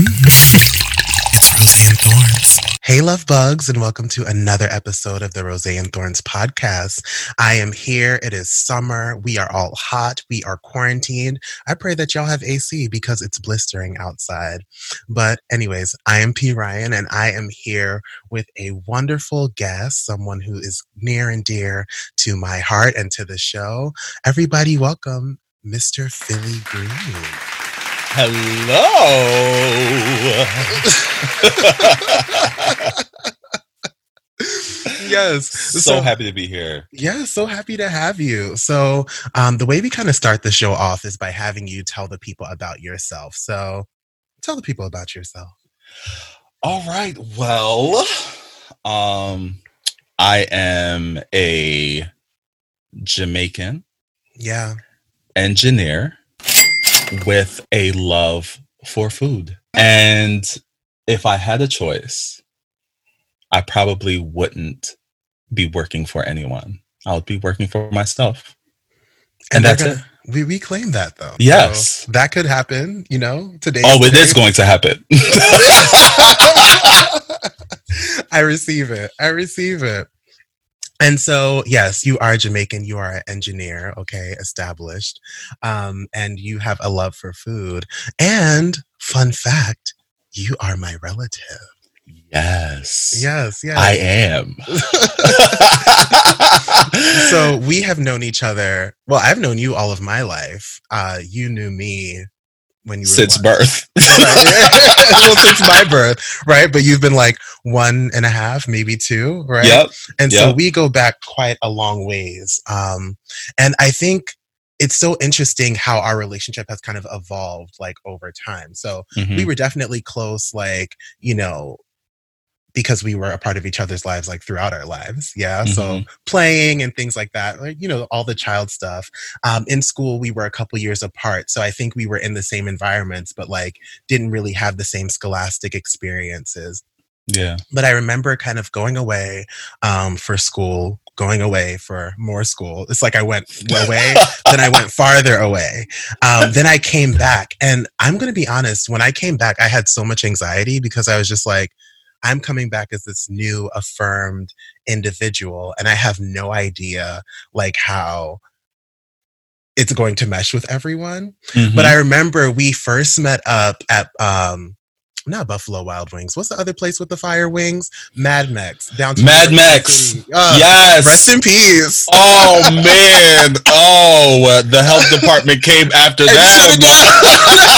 It's Rose and Thorns. Hey, love bugs, and welcome to another episode of the Rose and Thorns podcast. I am here. It is summer. We are all hot. We are quarantined. I pray that y'all have AC because it's blistering outside. But, anyways, I am P. Ryan, and I am here with a wonderful guest, someone who is near and dear to my heart and to the show. Everybody, welcome Mr. Philly Green. Hello. yes. so, happy to be here. Yeah, so happy to have you. So, um, the way we kind of start the show off is by having you tell the people about yourself. So, tell the people about yourself. All right. Well, um, I am a Jamaican Yeah. engineer with a love for food. And if I had a choice, I probably wouldn't be working for anyone. I would be working for myself. And they're that's it. gonna- We we claim that though. Yes. So that could happen. You know, today. Oh, it is going to happen. I receive it. I receive it. And so, yes, you are Jamaican. You are an engineer, okay, established. Um, and you have a love for food. And fun fact, you are my relative. yes. Yes, yes. I am. so we have known each other. Well, I've known you all of my life. Uh, you knew me when you were since what? birth. Right. well, since my birth, right? But you've been like one and a half, maybe two, right? Yep. And so we go back quite a long ways. Um, and I think it's so interesting how our relationship has kind of evolved like over time. So Mhm. we were definitely close, like, you know, because we were a part of each other's lives like throughout our lives. Yeah. So Mhm. playing and things like that, like, you know, all the child stuff. Um, in school, we were a couple years apart. So I think we were in the same environments, but like didn't really have the same scholastic experiences yeah. but I remember kind of going away um, for school, going away for more school. It's like I went away, then I went farther away. Um, then I came back. And I'm going to be honest, when I came back, I had so much anxiety because I was just like, I'm coming back as this new affirmed individual, and I have no idea like how it's going to mesh with everyone. Mhm. But I remember we first met up at um not Buffalo Wild Wings. What's the other place with the fire wings? Mad Max downtown. Mad Max. Uh, yes. Rest in peace. Oh man! Oh, uh, the health department came after And that.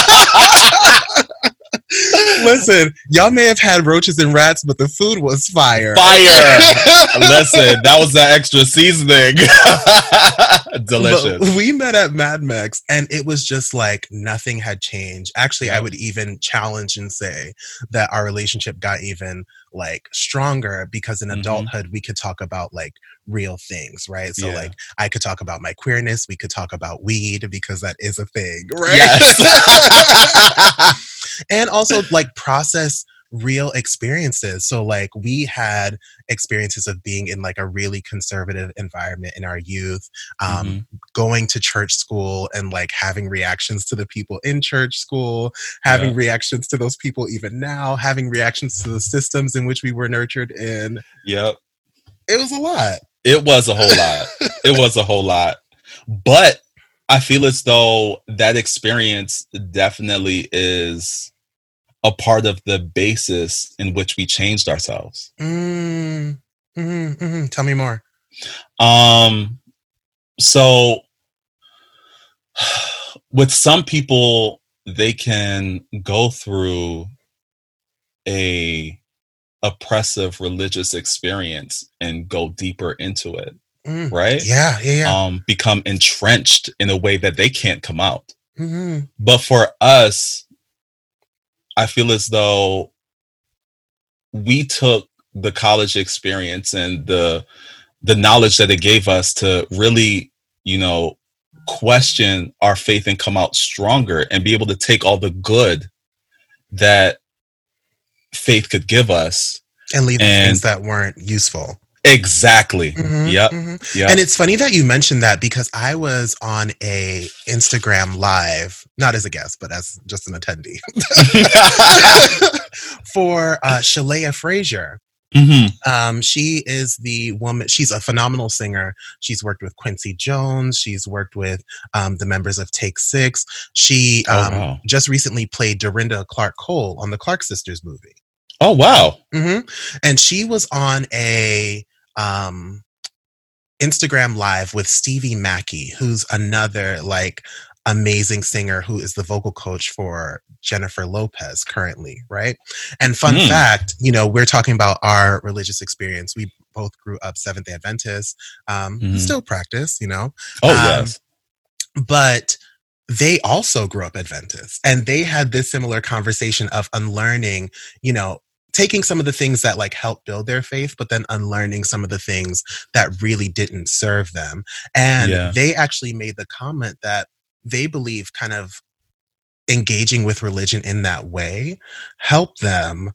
Listen, y'all may have had roaches and rats, but the food was fire. Fire! Listen, that was the extra seasoning. Delicious. But we met at Mad Max, and it was just like nothing had changed. Actually, I would even challenge and say that our relationship got even like stronger because in Mhm. adulthood we could talk about like real things, right? So Yeah. like I could talk about my queerness, we could talk about weed because that is a thing, right? Yes. And also like process real experiences. So like we had experiences of being in like a really conservative environment in our youth, um, Mhm. going to church school and like having reactions to the people in church school, having Yeah. reactions to those people even now, having reactions to the systems in which we were nurtured in. Yep. It was a lot. It was a whole lot. it was a whole lot. But I feel as though that experience definitely is a part of the basis in which we changed ourselves. Mm, mhm, mhm. Tell me more. Um so with some people they can go through a oppressive religious experience and go deeper into it, Mm. right? Yeah, yeah, yeah. um, become entrenched in a way that they can't come out. Mhm. But for us, I feel as though we took the college experience and the the knowledge that it gave us to really, you know, question our faith and come out stronger and be able to take all the good that faith could give us. And leave the And- things that weren't useful. Exactly. Mhm, Yep. mhm. Yep. And it's funny that you mentioned that because I was on a Instagram live, not as a guest, but as just an attendee for uh, Sheléa Frazier. Mm-hmm. Um, she is the woman. She's a phenomenal singer. She's worked with Quincy Jones. She's worked with um, the members of Take Six. She Oh, um, wow. just recently played Dorinda Clark Cole on the Clark Sisters movie. Oh wow. Mm-hmm. And she was on a um, Instagram live with Stevie Mackey, who's another like amazing singer who is the vocal coach for Jennifer Lopez currently, right? And fun Mm. fact, you know, we're talking about our religious experience. We both grew up Seventh Day Adventists, um, Mhm. still practice, you know, Oh Um, yes. but they also grew up Adventist and they had this similar conversation of unlearning, you know, taking some of the things that like helped build their faith, but then unlearning some of the things that really didn't serve them. And Yeah. they actually made the comment that they believe kind of engaging with religion in that way helped them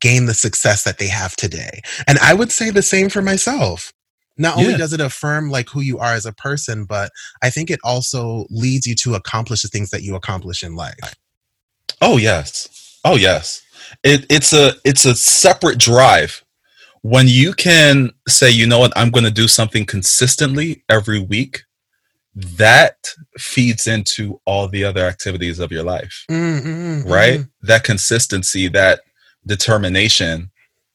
gain the success that they have today. And I would say the same for myself. Not only Yeah. does it affirm like who you are as a person, but I think it also leads you to accomplish the things that you accomplish in life. Oh yes. Oh yes. It, it's a it's a separate drive. When you can say, you know what, I'm going to do something consistently every week, that feeds into all the other activities of your life, Mm-hmm, right? That consistency, that determination,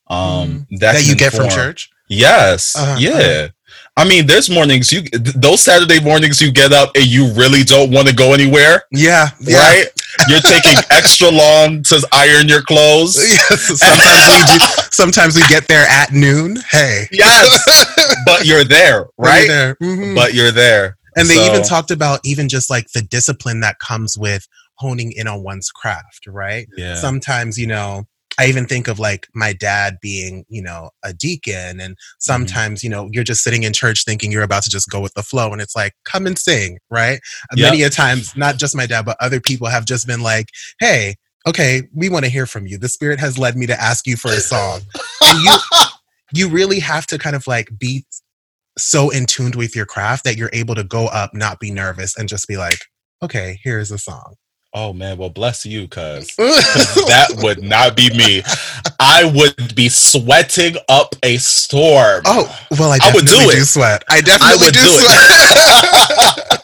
um, that, That can you get from church. Yes. Uh-huh, yeah. I mean, there's mornings you th- those Saturday mornings you get up and you really don't want to go anywhere, Yeah. yeah. right? You're taking extra long to iron your clothes. Yes, sometimes we do, sometimes we get there at noon. Hey. Yes, but you're there, right? There. Mhm. But you're there. And they even talked about even just like the discipline that comes with honing in on one's craft, right? Yeah. Sometimes, you know, I even think of like my dad being, you know, a deacon. And mm-hmm. sometimes, you know, you're just sitting in church thinking you're about to just go with the flow. And it's like, come and sing, right? Yep. Many a times, not just my dad, but other people have just been like, hey, okay, we want to hear from you. The spirit has led me to ask you for a song. and you you really have to kind of like be so in tuned with your craft that you're able to go up, not be nervous, and just be like, okay, here's a song. Oh man, well bless you, cuz that would not be me. I would be sweating up a storm. oh, well, I I would do do, it. sweat. I definitely would do, do sweat.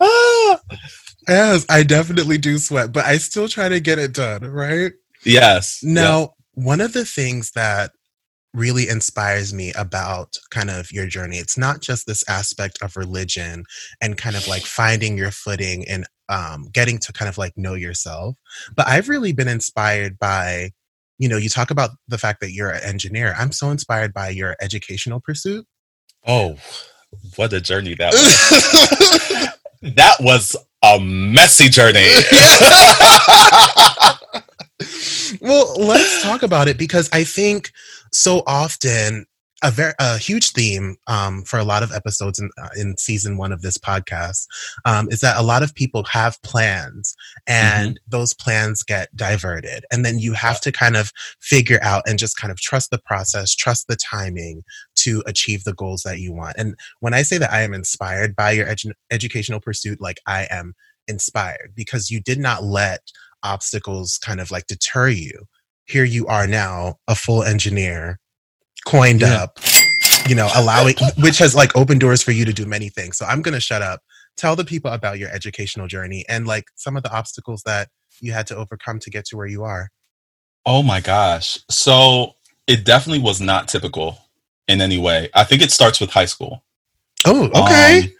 Ah. yes, I definitely do sweat, but I still try to get it done, right? yes. Now, one of the things that really inspires me about kind of your journey, it's not just this aspect of religion and kind of like finding your footing and um, getting to kind of like know yourself, but I've really been inspired by, you know, you talk about the fact that you're an engineer. I'm so inspired by your educational pursuit. Oh, what a journey that was. that was a messy journey. well, let's talk about it because I think so often a very a huge theme um, for a lot of episodes in, uh, in season one of this podcast um, is that a lot of people have plans and those plans get diverted. And then you have to kind of figure out and just kind of trust the process trust the timing to achieve the goals that you want. And when i say that i am inspired by your edu- educational pursuit like i am inspired because you did not let obstacles kind of like deter you. Here you are now, a full engineer, coined Yeah. up, you know, allowing, which has like opened doors for you to do many things. So I'm going to shut up. Tell the people about your educational journey and like some of the obstacles that you had to overcome to get to where you are. Oh my gosh. So it definitely was not typical in any way. I think it starts with high school. Oh, okay. Um,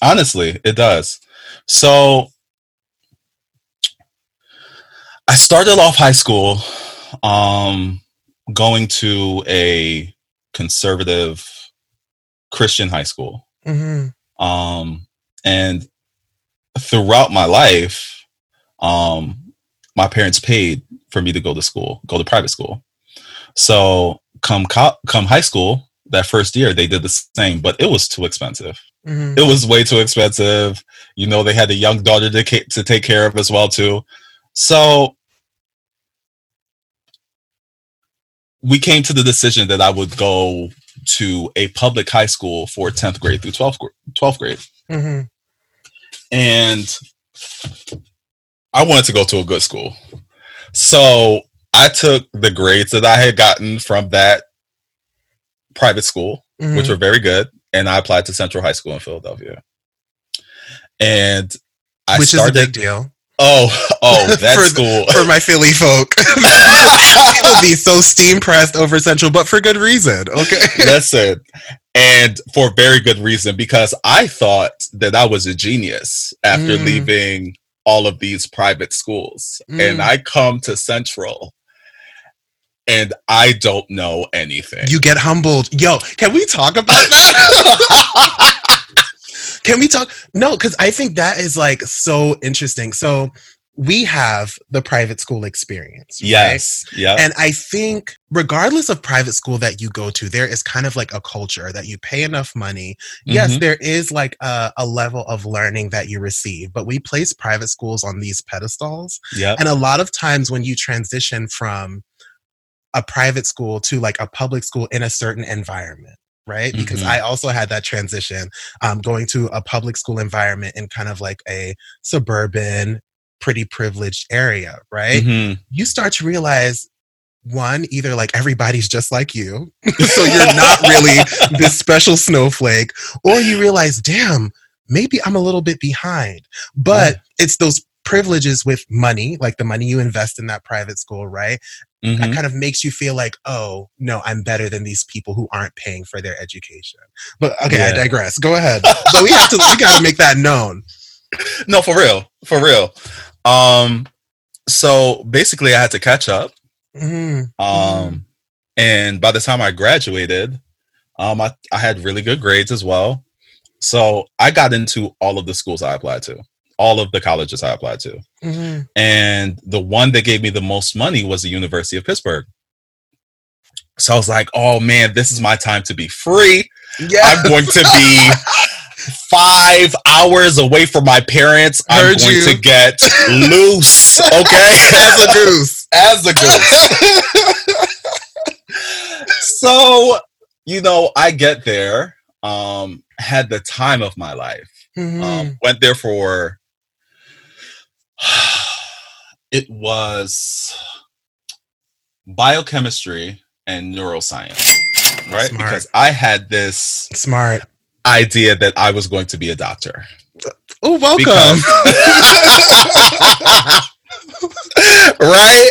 honestly, it does. So I started off high school um, going to a conservative Christian high school. hmm Um, and throughout my life, um, my parents paid for me to go to school, go to private school. So come co- come high school, that first year they did the same, but it was too expensive. hmm It was way too expensive. You know, they had a young daughter to ca- to take care of as well too. So we came to the decision that I would go to a public high school for 10th grade through 12th, 12th grade. hmm and I wanted to go to a good school. So I took the grades that I had gotten from that private school, Mhm. which were very good, and I applied to Central High School in Philadelphia. And I which started. is a big deal oh, oh, that For school. for my Philly folk. People be so steam pressed over Central, but for good reason. Okay. Listen, and for very good reason because I thought that I was a genius after Mm. leaving all of these private schools, Mm. and I come to Central, and I don't know anything. You get humbled. Yo, can we talk about that? Can we talk? No, because I think that is like so interesting. So we have the private school experience. right? yes, yeah, And I think, regardless of private school that you go to, there is kind of like a culture that you pay enough money. Yes, Mhm. there is like a, a level of learning that you receive, but we place private schools on these pedestals. yeah, And a lot of times when you transition from a private school to like a public school in a certain environment, right? Because Mhm. I also had that transition um, going to a public school environment in kind of like a suburban, pretty privileged area, right? Mhm. You start to realize one, either like everybody's just like you, so you're not really this special snowflake, or you realize, damn, maybe I'm a little bit behind. But it's those privileges with money, like the money you invest in that private school, right? Mhm. That kind of makes you feel like, oh, no, I'm better than these people who aren't paying for their education. But okay, I digress. Go ahead. but we have to, we got to make that known. no, for real, for real. Um, so basically, I had to catch up. Mhm. Um, and by the time I graduated, um, I, I had really good grades as well. So I got into all of the schools I applied to, all of the colleges I applied to. Mhm. And the one that gave me the most money was the University of Pittsburgh. So I was like, oh man, this is my time to be free. Yeah. I'm going to be five hours away from my parents. I'm going you. to get loose. Okay. As a goose. As a goose. so, you know, I get there, um, had the time of my life. Mhm. Um, went there for it was biochemistry and neuroscience, right? Smart. Because I had this Smart. idea that I was going to be a doctor. Oh, welcome. Because- right?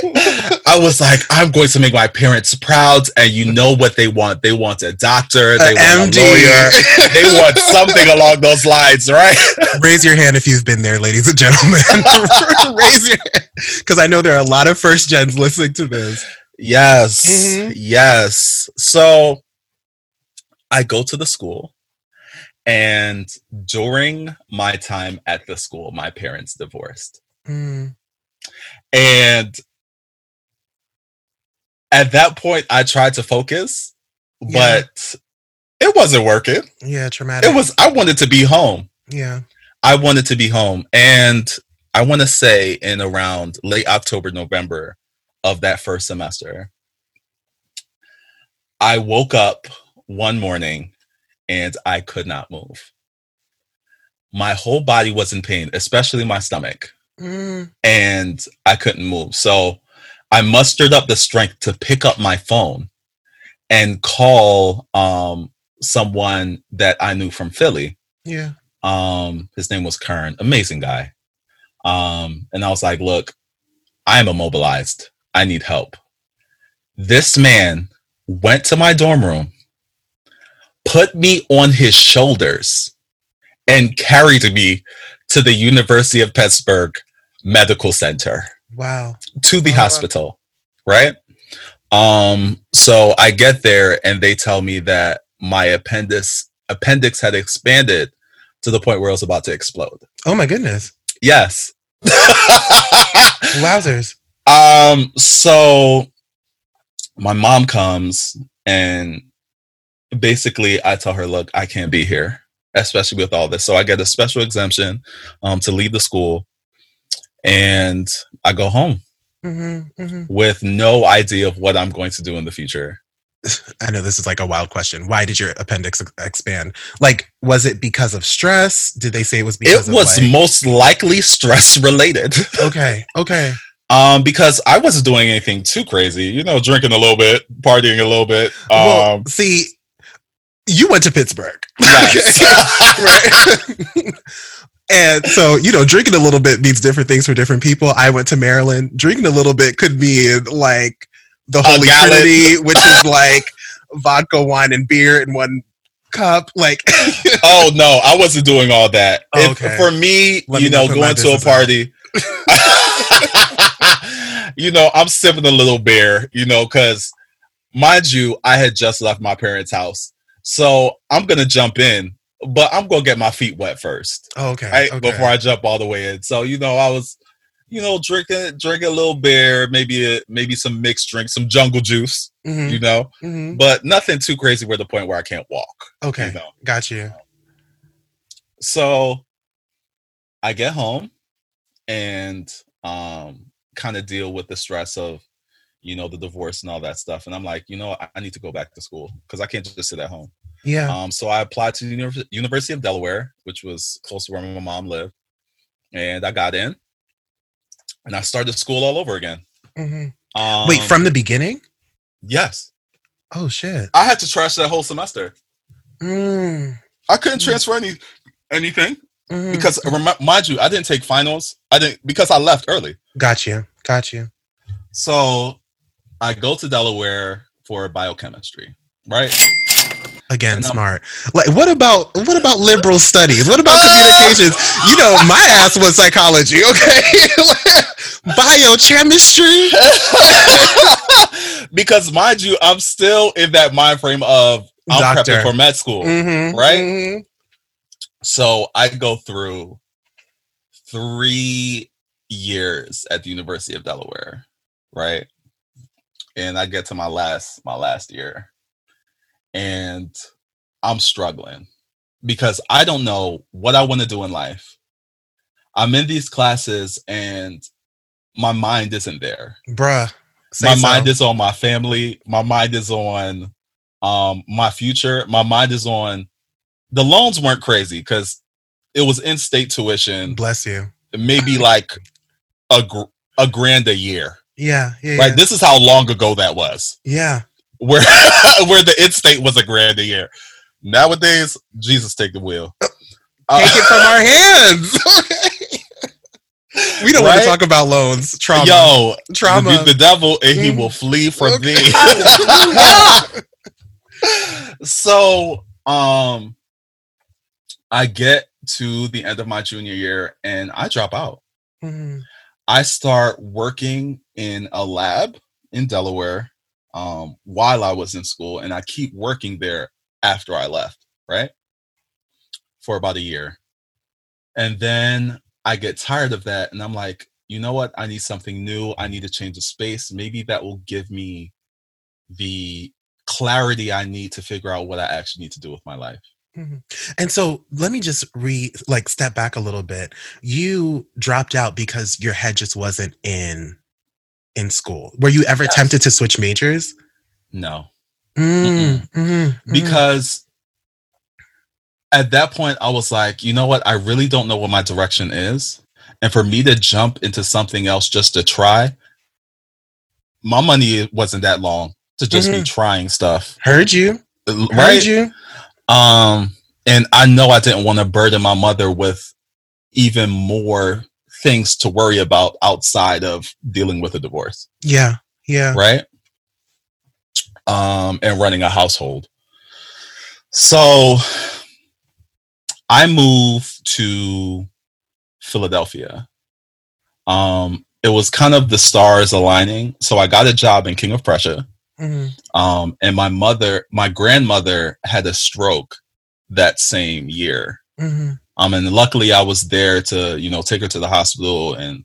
I was like, I'm going to make my parents proud, and you know what they want? They want a doctor, they A want MD. a lawyer, they want something along those lines, right? Raise your hand if you've been there, ladies and gentlemen. Raise your hand. Because I know there are a lot of first gens listening to this. Yes, Mhm. yes. So I go to the school, and during my time at the school, my parents divorced. Mm. And at that point, I tried to focus, Yeah. but it wasn't working. Yeah, traumatic. It was, I wanted to be home. Yeah. I wanted to be home. And I want to say in around late October, November of that first semester, I woke up one morning and I could not move. My whole body was in pain, especially my stomach Mm. and I couldn't move. So I mustered up the strength to pick up my phone and call um, someone that I knew from Philly. Yeah. Um, his name was Kern, amazing guy. Um, and I was like, look, I am immobilized. I need help. This man went to my dorm room, put me on his shoulders, and carried me to the University of Pittsburgh Medical Center Wow. to the Wow. hospital, right? Um, so I get there and they tell me that my appendix appendix had expanded to the point where it was about to explode. Oh my goodness. Yes. Wowzers. um, so my mom comes and basically I tell her, look, I can't be here, especially with all this. So I get a special exemption um to leave the school and I go home. hmm hmm with no idea of what I'm going to do in the future. I know this is like a wild question. Why did your appendix expand? Like, was it because of stress? Did they say it was because it was like- most likely stress related. okay, okay. Um, because I wasn't doing anything too crazy, you know, drinking a little bit, partying a little bit. Um, well, see, you went to Pittsburgh, yes. right? And so, you know, drinking a little bit means different things for different people. I went to Maryland. Drinking a little bit could mean like the Holy. Trinity, which is like vodka, wine, and beer in one cup. Like, oh no, I wasn't doing all that. If- Okay. for me, Let you me know, going to a party, you know, I'm sipping a little beer, you know, because mind you, I had just left my parents' house, so I'm gonna jump in, but I'm gonna get my feet wet first. oh, okay, right okay. before I jump all the way in. So you know, I was, you know, drinking drinking a little beer, maybe a, maybe some mixed drink, some jungle juice, Mhm, you know, mhm. but nothing too crazy where the point where I can't walk. Okay, You know. got you. So I get home and um kind of deal with the stress of you know the divorce and all that stuff and i'm like you know i, I need to go back to school because i can't just sit at home Yeah. um so i applied to the Univers- university of delaware which was close to where my mom lived and i got in and i started school all over again mhm. um, Wait, from the beginning? yes Oh shit. i had to trash that whole semester Mm, i couldn't transfer any anything mhm. because mind you i didn't take finals i didn't because i left early got you, got you. So I go to Delaware for biochemistry, right? Again, smart. Like, what about what about liberal studies? What about communications? You know, my ass was psychology. Okay, biochemistry. because mind you, I'm still in that mind frame of I'm Doctor. prepping for med school. Mhm, Right? mhm. So I go through three years at the University of Delaware, right? And I get to my last my last year, and I'm struggling because I don't know what I want to do in life. I'm in these classes and my mind isn't there. Bruh. my so. mind is on my family. My mind is on um my future. My mind is on the loans weren't crazy because it was in-state tuition, Bless you. maybe like a gr- a grand a year. Yeah, yeah, Right. yeah. This is how long ago that was. yeah. Where where the in-state was a grand a year. Nowadays, Jesus take the wheel. Uh, Take it from our hands. we don't want to talk about loans. Trauma. Yo, Trauma. rebuke the devil and he Mm. will flee from Okay. thee. so um I get to the end of my junior year and I drop out. Mhm. I start working in a lab in Delaware um, while I was in school, and I keep working there after I left, right? For about a year. And then I get tired of that, and I'm like, you know what? I need something new. I need to change the space. Maybe that will give me the clarity I need to figure out what I actually need to do with my life. And so let me just re like step back a little bit. You dropped out because your head just wasn't in in school. Were you ever Yes. tempted to switch majors? No. Mm, mm, mm. because at that point I was like, you know what? I really don't know what my direction is. And for me to jump into something else just to try, my money wasn't that long to just be Mhm. trying stuff. heard you, Right? heard you. Um, and I know I didn't want to burden my mother with even more things to worry about outside of dealing with a divorce. Yeah, yeah. right? Um, and running a household. So I moved to Philadelphia. Um, it was kind of the stars aligning. So I got a job in King of Prussia. Mhm. Um, and my mother, my grandmother had a stroke that same year. Mhm. Um, and luckily I was there to, you know, take her to the hospital and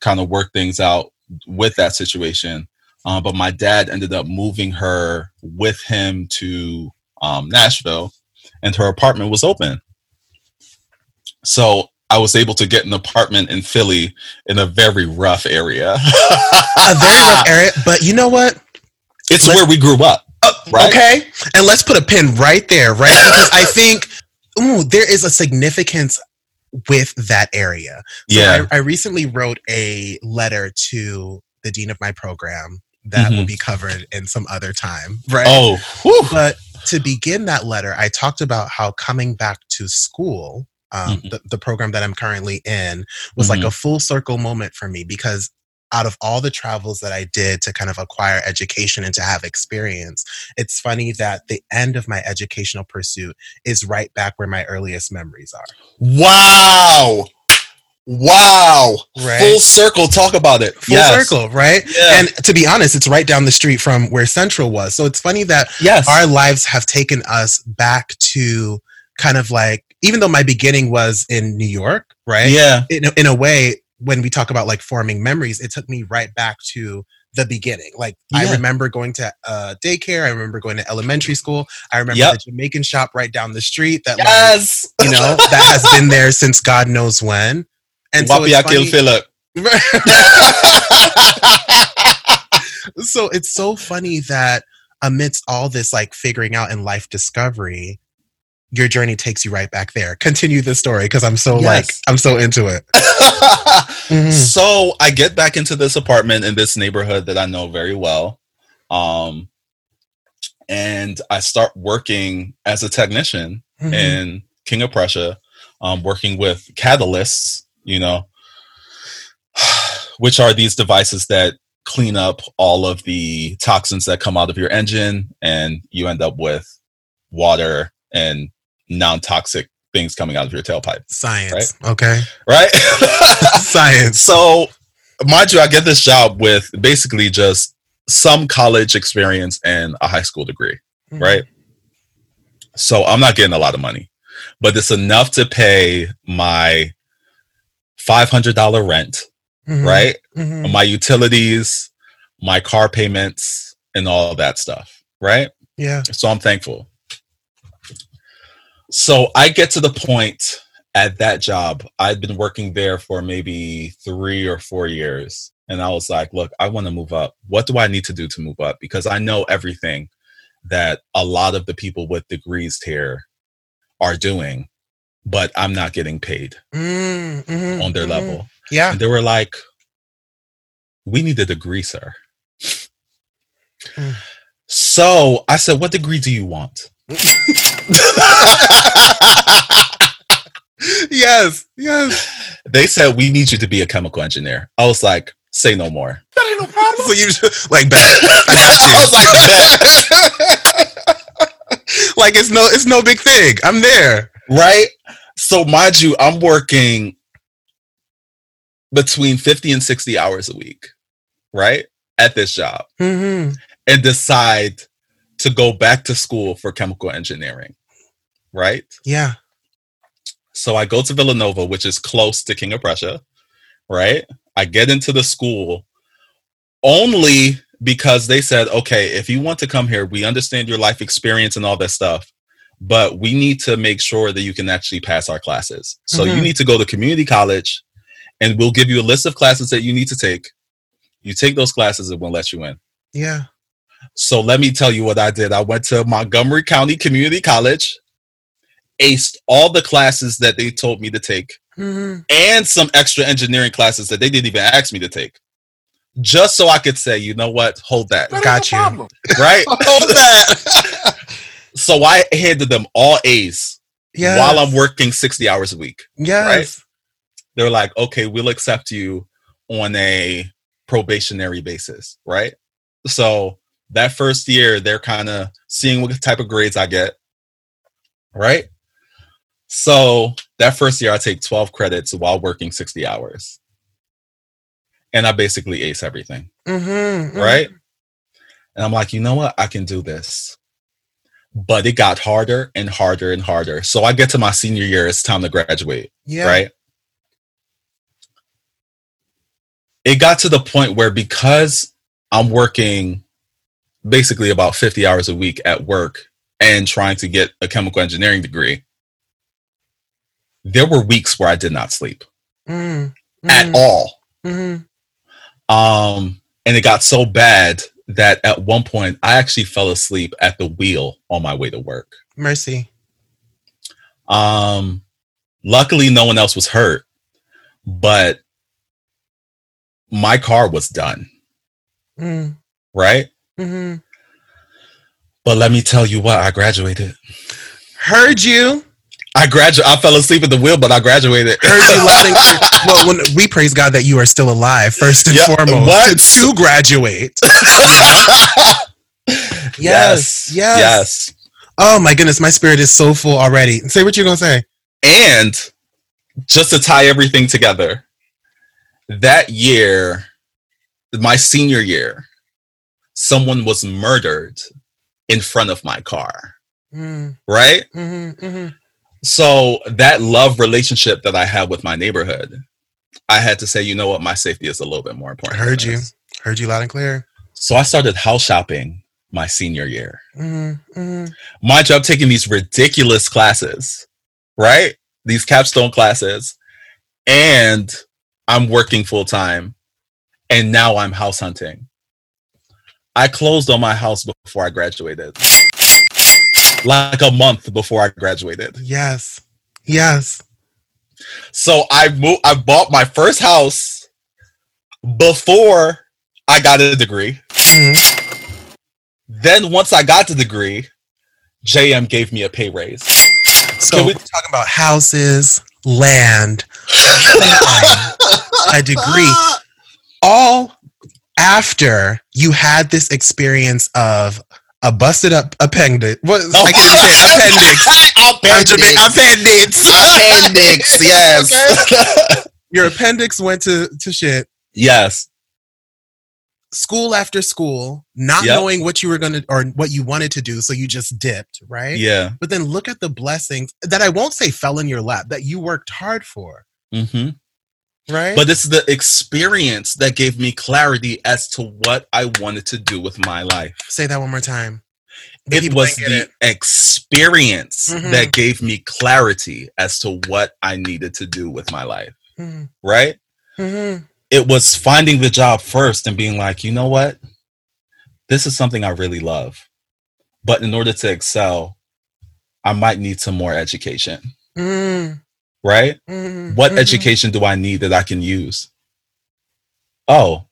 kind of work things out with that situation. Um, but my dad ended up moving her with him to um, Nashville, and her apartment was open. So I was able to get an apartment in Philly in a very rough area. A very rough area, but you know what? it's Let's- where we grew up. Uh, right? Okay. And let's put a pin right there, right? Because I think ooh, there is a significance with that area. So yeah. I, I recently wrote a letter to the dean of my program that mm-hmm. will be covered in some other time, right? Oh, whew. but to begin that letter, I talked about how coming back to school, um, mm-hmm. the, the, program that I'm currently in, was mm-hmm. like a full circle moment for me because out of all the travels that I did to kind of acquire education and to have experience, it's funny that the end of my educational pursuit is right back where my earliest memories are. Wow. Wow. Right. Full circle. Talk about it. Full yes. circle, right? Yeah. And to be honest, it's right down the street from where Central was. So it's funny that yes. our lives have taken us back to kind of like, even though my beginning was in New York, right? Yeah. In, in a way, when we talk about like forming memories, it took me right back to the beginning. Like yeah. I remember going to uh, daycare. I remember going to elementary school. I remember yep. the Jamaican shop right down the street that, yes! like, you know, that has been there since God knows when. And so Philip. so it's so funny that amidst all this like figuring out and life discovery, your journey takes you right back there. Continue the story because I'm so yes. like I'm so into it. mm-hmm. So I get back into this apartment in this neighborhood that I know very well. Um and I start working as a technician mm-hmm. in King of Prussia, um, working with catalysts, you know, which are these devices that clean up all of the toxins that come out of your engine and you end up with water and non-toxic things coming out of your tailpipe. Science. Right? Okay. Right? Science. So mind you, I get this job with basically just some college experience and a high school degree. Mm-hmm. Right. So I'm not getting a lot of money, but it's enough to pay my $500 rent, mm-hmm. right? Mm-hmm. My utilities, my car payments, and all that stuff. Right. Yeah. So I'm thankful. So I get to the point at that job. I'd been working there for maybe three or four years. And I was like, look, I want to move up. What do I need to do to move up? Because I know everything that a lot of the people with degrees here are doing, but I'm not getting paid mm, mm-hmm, on their mm-hmm. level. Yeah. And they were like, we need a degree, sir. Mm. So I said, what degree do you want? yes, yes. They said we need you to be a chemical engineer. I was like, say no more. That ain't no problem. So you just, like bet. I got you. I was like bet. like it's no it's no big thing. I'm there. Right? So mind you, I'm working between 50 and 60 hours a week, right? At this job. Mm-hmm. And decide to go back to school for chemical engineering, right? Yeah. So I go to Villanova, which is close to King of Prussia, right? I get into the school only because they said, okay, if you want to come here, we understand your life experience and all that stuff, but we need to make sure that you can actually pass our classes. So mm-hmm. you need to go to community college and we'll give you a list of classes that you need to take. You take those classes and we'll let you in. Yeah. So let me tell you what I did. I went to Montgomery County Community College, aced all the classes that they told me to take, mm-hmm. and some extra engineering classes that they didn't even ask me to take. Just so I could say, you know what? Hold that. that Got you. Problem. Right? Hold that. so I handed them all A's yes. while I'm working 60 hours a week. Yes. Right? They're like, okay, we'll accept you on a probationary basis. Right. So that first year they're kind of seeing what type of grades I get. Right? So that first year I take 12 credits while working 60 hours. And I basically ace everything. Mm-hmm, mm-hmm. Right? And I'm like, you know what? I can do this. But it got harder and harder and harder. So I get to my senior year, it's time to graduate. Yeah. Right? It got to the point where because I'm working basically about 50 hours a week at work and trying to get a chemical engineering degree, there were weeks where I did not sleep mm, mm, at all. Mm-hmm. Um, and it got so bad that at one point I actually fell asleep at the wheel on my way to work. Mercy. Um, luckily, no one else was hurt, but my car was done. Mm. Right. Hmm But let me tell you what, I graduated. Heard you. I graduated. I fell asleep at the wheel, but I graduated. Heard you loud and clear. Well, when we praise God that you are still alive, first and foremost, what? to, to graduate. Yes, yes. Yes. Oh my goodness, my spirit is so full already. Say what you're gonna say. And just to tie everything together, that year, my senior year, someone was murdered in front of my car. Mm, Right. hmm hmm So that love relationship that I had with my neighborhood, I had to say, you know what, my safety is a little bit more important. than Heard you. Heard you loud and clear. So I started house shopping my senior year. hmm hmm Mind you, I'm taking these ridiculous classes, right? These capstone classes, and I'm working full time, and now I'm house hunting. I closed on my house before I graduated, like a month before I graduated. Yes. Yes. So I moved. I bought my first house before I got a degree. Mhm. Then once I got the degree, JM gave me a pay raise. So Can we- we're talking about houses, land, a degree, all after you had this experience of a busted up appendix. What I can't say it, appendix. Appendix. Appendix, yes. Your appendix went to to shit. yes. School after school, not Yep. knowing what you were gonna or what you wanted to do, so you just dipped, right? Yeah. But then look at the blessings that I won't say fell in your lap that you worked hard for, hmm right? But it's the experience that gave me clarity as to what I wanted to do with my life. say that one more time. The It was the experience Mhm. that gave me clarity as to what I needed to do with my life. Mhm. Right? Mhm. It was finding the job first and being like, you know what? This is something I really love. But in order to excel, I might need some more education. Mhm. Right? Mhm. What Mhm. education do I need that I can use? Oh,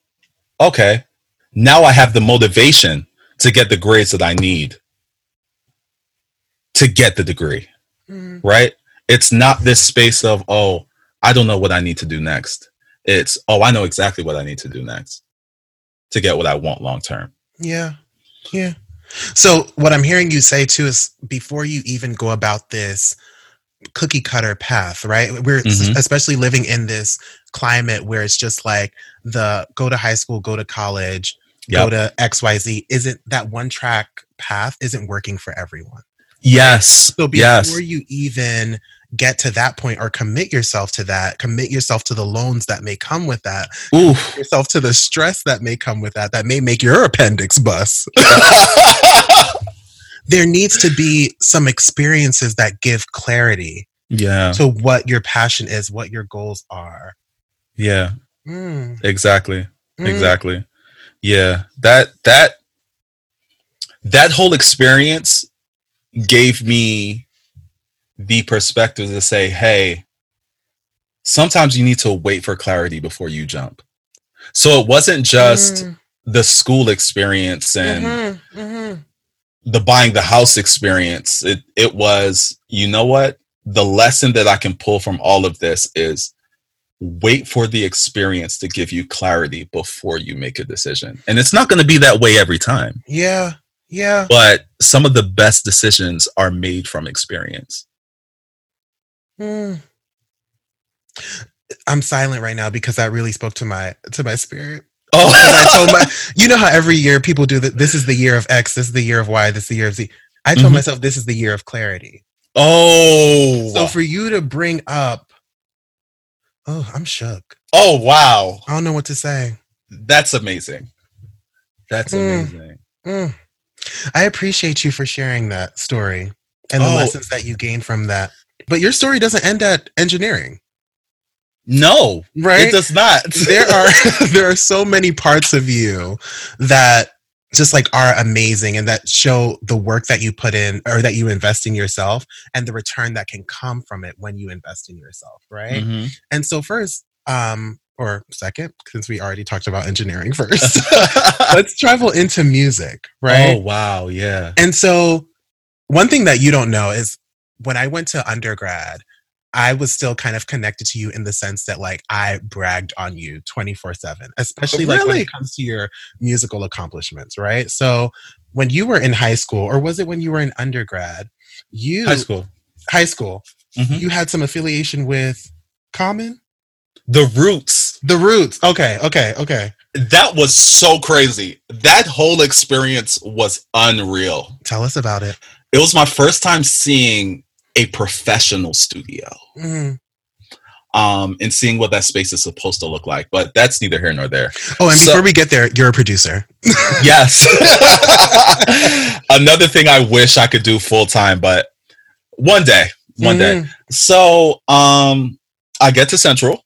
okay. Now I have the motivation to get the grades that I need to get the degree, Mhm. right? It's not this space of, oh, I don't know what I need to do next. It's, oh, I know exactly what I need to do next to get what I want long term. Yeah. Yeah. So what I'm hearing you say too is before you even go about this cookie cutter path, right? We're Mhm. especially living in this climate where it's just like the go to high school, go to college, go to XYZ. Isn't that one track path isn't working for everyone? Yes. So before yes. you even get to that point or commit yourself to that, commit yourself to the loans that may come with that, Oof. yourself to the stress that may come with that, that may make your appendix bust. there needs to be some experiences that give clarity yeah. to what your passion is, what your goals are. Yeah. Mm, Exactly. mm, exactly yeah that that that whole experience gave me the perspective to say hey sometimes you need to wait for clarity before you jump so it wasn't just mm, the school experience and mhm, mhm. The buying the house experience it it was you know what the lesson that i can pull from all of this is wait for the experience to give you clarity before you make a decision and it's not going to be that way every time Yeah, yeah. but some of the best decisions are made from experience Mm. I'm silent right now because that really spoke to my to my spirit. Oh I told my, you know how every year people do that. This is the year of X. This is the year of Y. This is the year of Z. I told Mhm. myself this is the year of clarity. oh So for you to bring up, oh, I'm shook. oh wow I don't know what to say. that's amazing that's Mm. amazing Mm. I appreciate you for sharing that story and the Oh. lessons that you gained from that. But your story doesn't end at engineering, no right? it does not there are there are so many parts of you that just like are amazing and that show the work that you put in or that you invest in yourself and the return that can come from it when you invest in yourself right mm-hmm. and so first um or second since we already talked about engineering first let's travel into music right oh wow yeah and so one thing that you don't know is when i went to undergrad I was still kind of connected to you in the sense that like I bragged on you 24 7, especially like when it comes to your musical accomplishments, right? So when you were in high school, or was it when you were in undergrad, you high school, high school, mm-hmm. you had some affiliation with Common? The Roots. The Roots. Okay, okay, okay. That was so crazy. That whole experience was unreal. Tell us about it. It was my first time seeing a professional studio. Mm-hmm. Um, and seeing what that space is supposed to look like. But that's neither here nor there. Oh, and so, before we get there, you're a producer. yes. Another thing I wish I could do full time, but one day, one mm-hmm. day. So um, I get to Central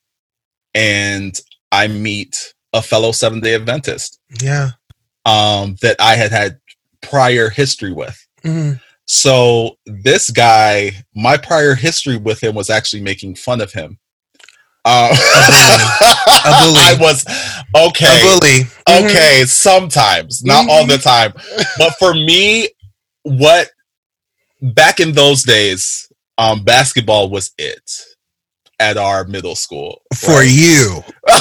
and I meet a fellow seven day Adventist. Yeah. Um, that I had had prior history with. Mm-hmm. So this guy, my prior history with him was actually making fun of him. Uh, a bully. I was okay. A bully. Mm-hmm. Okay, sometimes, not mm-hmm. all the time. But for me, what back in those days, um, basketball was it at our middle school. For right? you. For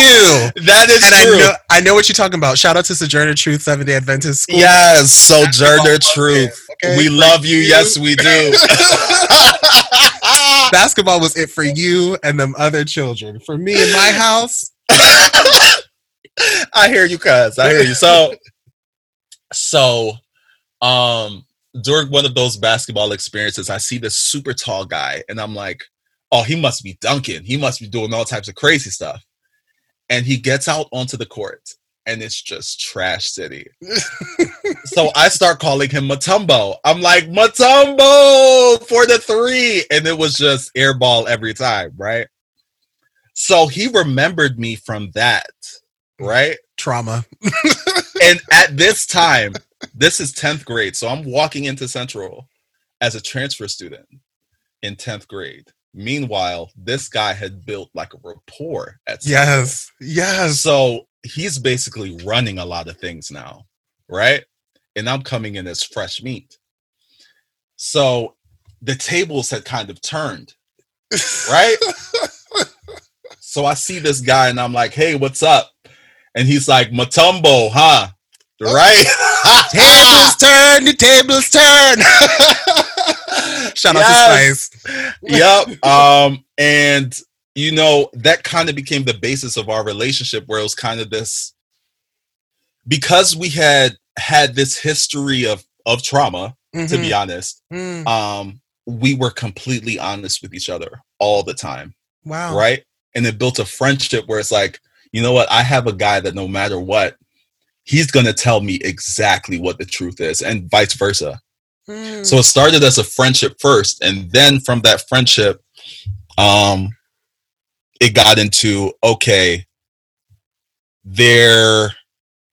you. That is and true. I know, I know what you're talking about. Shout out to Sojourner Truth Seventh Day Adventist School. Yes, Sojourner Truth. Okay, we love you. you. Yes, we do. Basketball was it for you and them other children. For me in my house. I hear you, cuz. I hear you. So, so, um, during one of those basketball experiences, I see this super tall guy, and I'm like, oh, he must be dunking. He must be doing all types of crazy stuff. And he gets out onto the court, and it's just trash city. so I start calling him Mutombo. I'm like, Mutombo for the three. And it was just airball every time, right? So he remembered me from that, right? Trauma. and at this time, this is 10th grade. So I'm walking into Central as a transfer student in 10th grade. Meanwhile, this guy had built like a rapport at Central. Yes. Yes. So he's basically running a lot of things now, right? And I'm coming in as fresh meat. So the tables had kind of turned, right? so I see this guy and I'm like, hey, what's up? And he's like, Mutombo, huh? Right? tables turn, the tables turn. Shout yes. out to Spice. yep. Um, and you know, that kind of became the basis of our relationship where it was kind of this because we had had this history of of trauma, mm-hmm. to be mm-hmm. honest. Mm. Um, we were completely honest with each other all the time. Wow. Right? And it built a friendship where it's like, you know what? I have a guy that no matter what, he's going to tell me exactly what the truth is and vice versa. Mm. So it started as a friendship first and then from that friendship um it got into okay there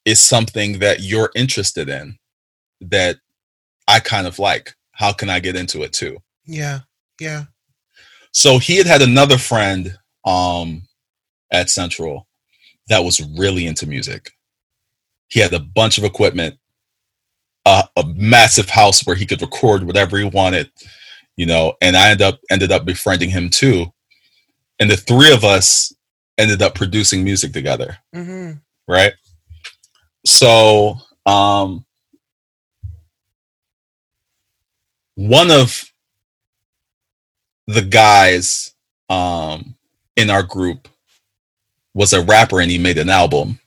is something that you're interested in that I kind of like. How can I get into it too? Yeah. Yeah. So he had had another friend um at Central that was really into music. He had a bunch of equipment, uh, a massive house where he could record whatever he wanted, you know. And I ended up ended up befriending him too, and the three of us ended up producing music together. Mm-hmm. Right. So, um, one of the guys um, in our group was a rapper and he made an album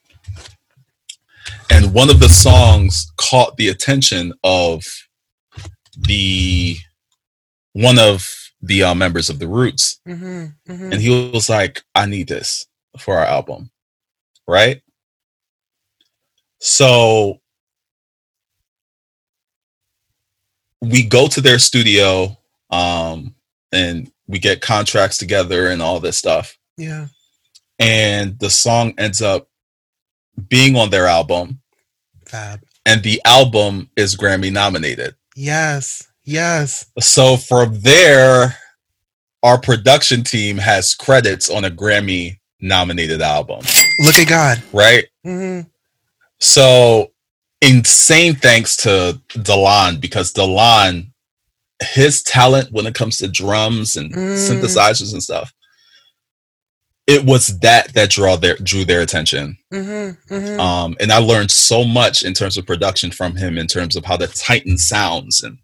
and one of the songs caught the attention of the one of the uh, members of the Roots, mm-hmm, mm-hmm. and he was like, "I need this for our album," right? So we go to their studio, um, and we get contracts together and all this stuff. Yeah. And the song ends up being on their album. Fab. And the album is Grammy nominated. Yes. Yes. So from there, our production team has credits on a Grammy nominated album. Look at God. Right? Mm-hmm. So insane thanks to Delon because Delon, his talent when it comes to drums and Mm. synthesizers and stuff, it was that that draw their drew their attention. Mm-hmm. Mm-hmm. Um, and I learned so much in terms of production from him, in terms of how the Titan sounds and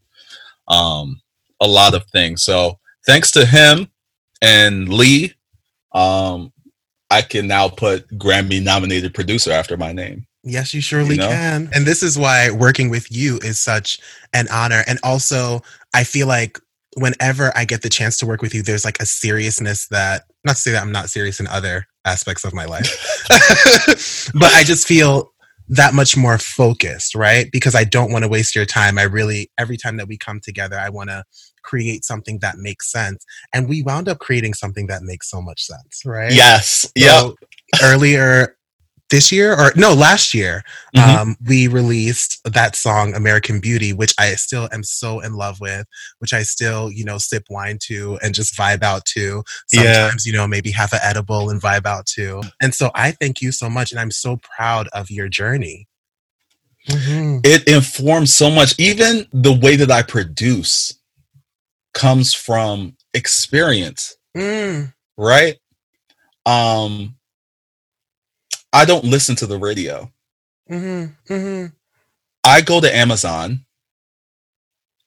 um, a lot of things. So thanks to him and Lee, um, I can now put Grammy nominated producer after my name. Yes, you surely You know? can. And this is why working with you is such an honor. And also, I feel like whenever I get the chance to work with you, there's like a seriousness that, not to say that I'm not serious in other aspects of my life, but I just feel that much more focused, right? Because I don't want to waste your time. I really, every time that we come together, I want to create something that makes sense. And we wound up creating something that makes so much sense, right? Yes. Yeah. Earlier this year or no last year Mhm. um we released that song american beauty which i still am so in love with which i still you know sip wine to and just vibe out to Yeah. sometimes you know maybe have an edible and vibe out to and so i thank you so much and i'm so proud of your journey Mhm. it informs so much. Even the way that I produce comes from experience, Mm, right? Um, I don't listen to the radio. mhm, mhm, I go to Amazon.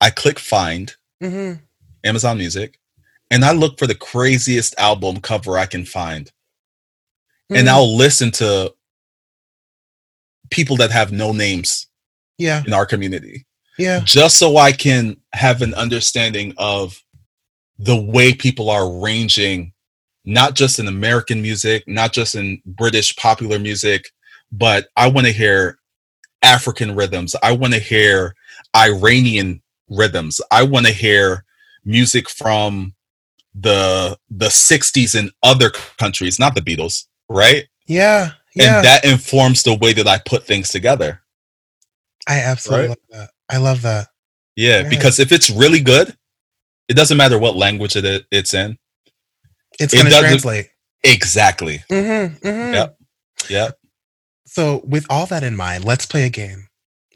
I click find mhm. Amazon Music, and I look for the craziest album cover I can find, and Mhm. I'll listen to people that have no names yeah in our community. yeah just so I can have an understanding of the way people are arranging, not just in American music, not just in British popular music, but I want to hear African rhythms. I want to hear Iranian rhythms. I want to hear music from the the 60s in other countries, not the Beatles, right? yeah yeah And that informs the way that I put things together. i absolutely right? love that i love that Yeah, Yeah. because if it's really good, it doesn't matter what language it it's in. It's It going to translate Exactly. mm-hmm, mm-hmm. Yep. Yeah. So, with all that in mind, let's play a game,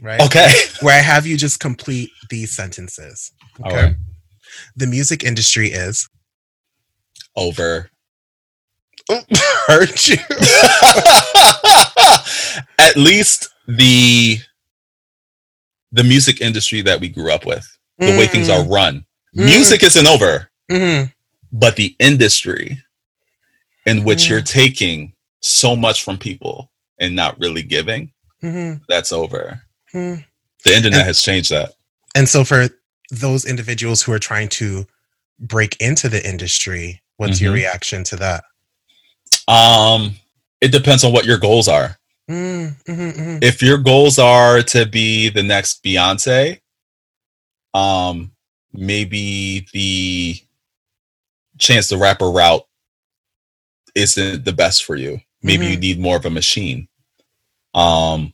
right? Okay. Where I have you just complete these sentences. Okay. right. The music industry is Over. hurt you. At least the the music industry that we grew up with, the way things are run. Mm. Music isn't over, Mm-hmm. But the industry in which Mm. you're taking so much from people and not really giving, Mm-hmm. that's over. Mm. The internet And- has changed that. And so, for those individuals who are trying to break into the industry, what's your Mhm. reaction to that? Um, it depends on what your goals are. Mm, mhm, mhm. if your goals are to be the next Beyonce, um, maybe the chance the rapper route isn't the best for you. Maybe you Mhm. need more of a machine. Um,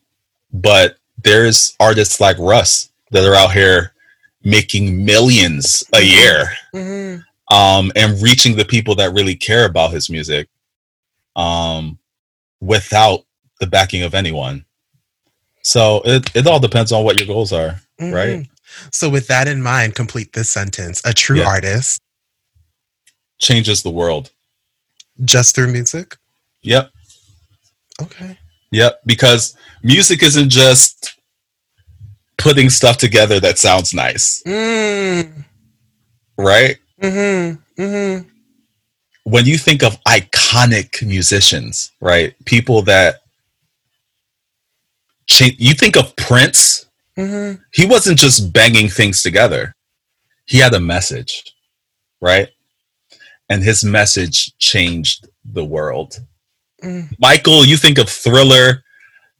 but there's artists like Russ that are out here making millions a Mhm. year Mhm. um, and reaching the people that really care about his music um, without the backing of anyone. So it, it all depends on what your goals are. Right. Mhm. So, with that in mind, complete this sentence. A true Yeah. artist, Changes the world. just through music. Yep. Okay. Yep. Because music isn't just putting stuff together that sounds nice, Mm. right? Mm-hmm. Mm-hmm. When you think of iconic musicians, right? People that change, you think of Prince, Mm-hmm. he wasn't just banging things together. He had a message, right? And his message changed the world. Mm. Michael, you think of Thriller,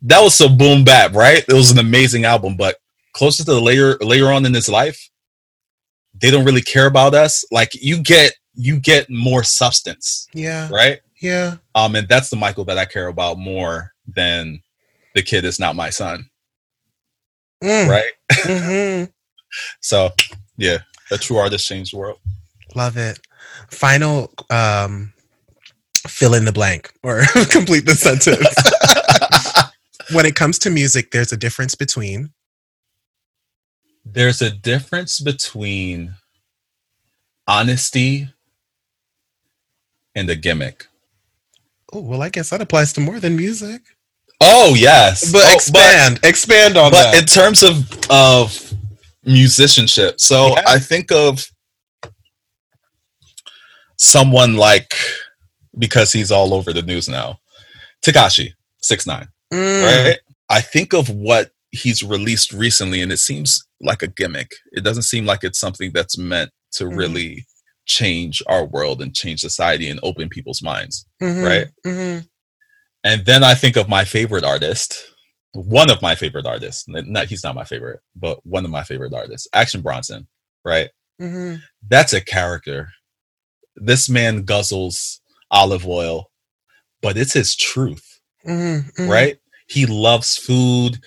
that was so boom bap, right? It was an amazing album, but closer to the later later on in his life, they don't really care about us. Like you get you get more substance, Yeah. right? Yeah. Um, and that's the Michael that I care about more than the kid is not my son. Mm. Right. hmm So yeah, a true artist changed the world. Love it. Final um fill in the blank or complete the sentence. when it comes to music, there's a difference between There's a difference between honesty and a gimmick. Oh, well, I guess that applies to more than music. Oh yes, But Oh, expand, expand on but that. in terms of of musicianship so Yeah. i think of someone like because he's all over the news now Tekashi 69 Mm, right i think of what he's released recently and it seems like a gimmick it doesn't seem like it's something that's meant to Mhm. really change our world and change society and open people's minds mhm, right? mhm. and then i think of my favorite artist one of my favorite artists not he's not my favorite but one of my favorite artists action bronson right Mhm. that's a character this man guzzles olive oil but it's his truth Mhm. Mhm. right he loves food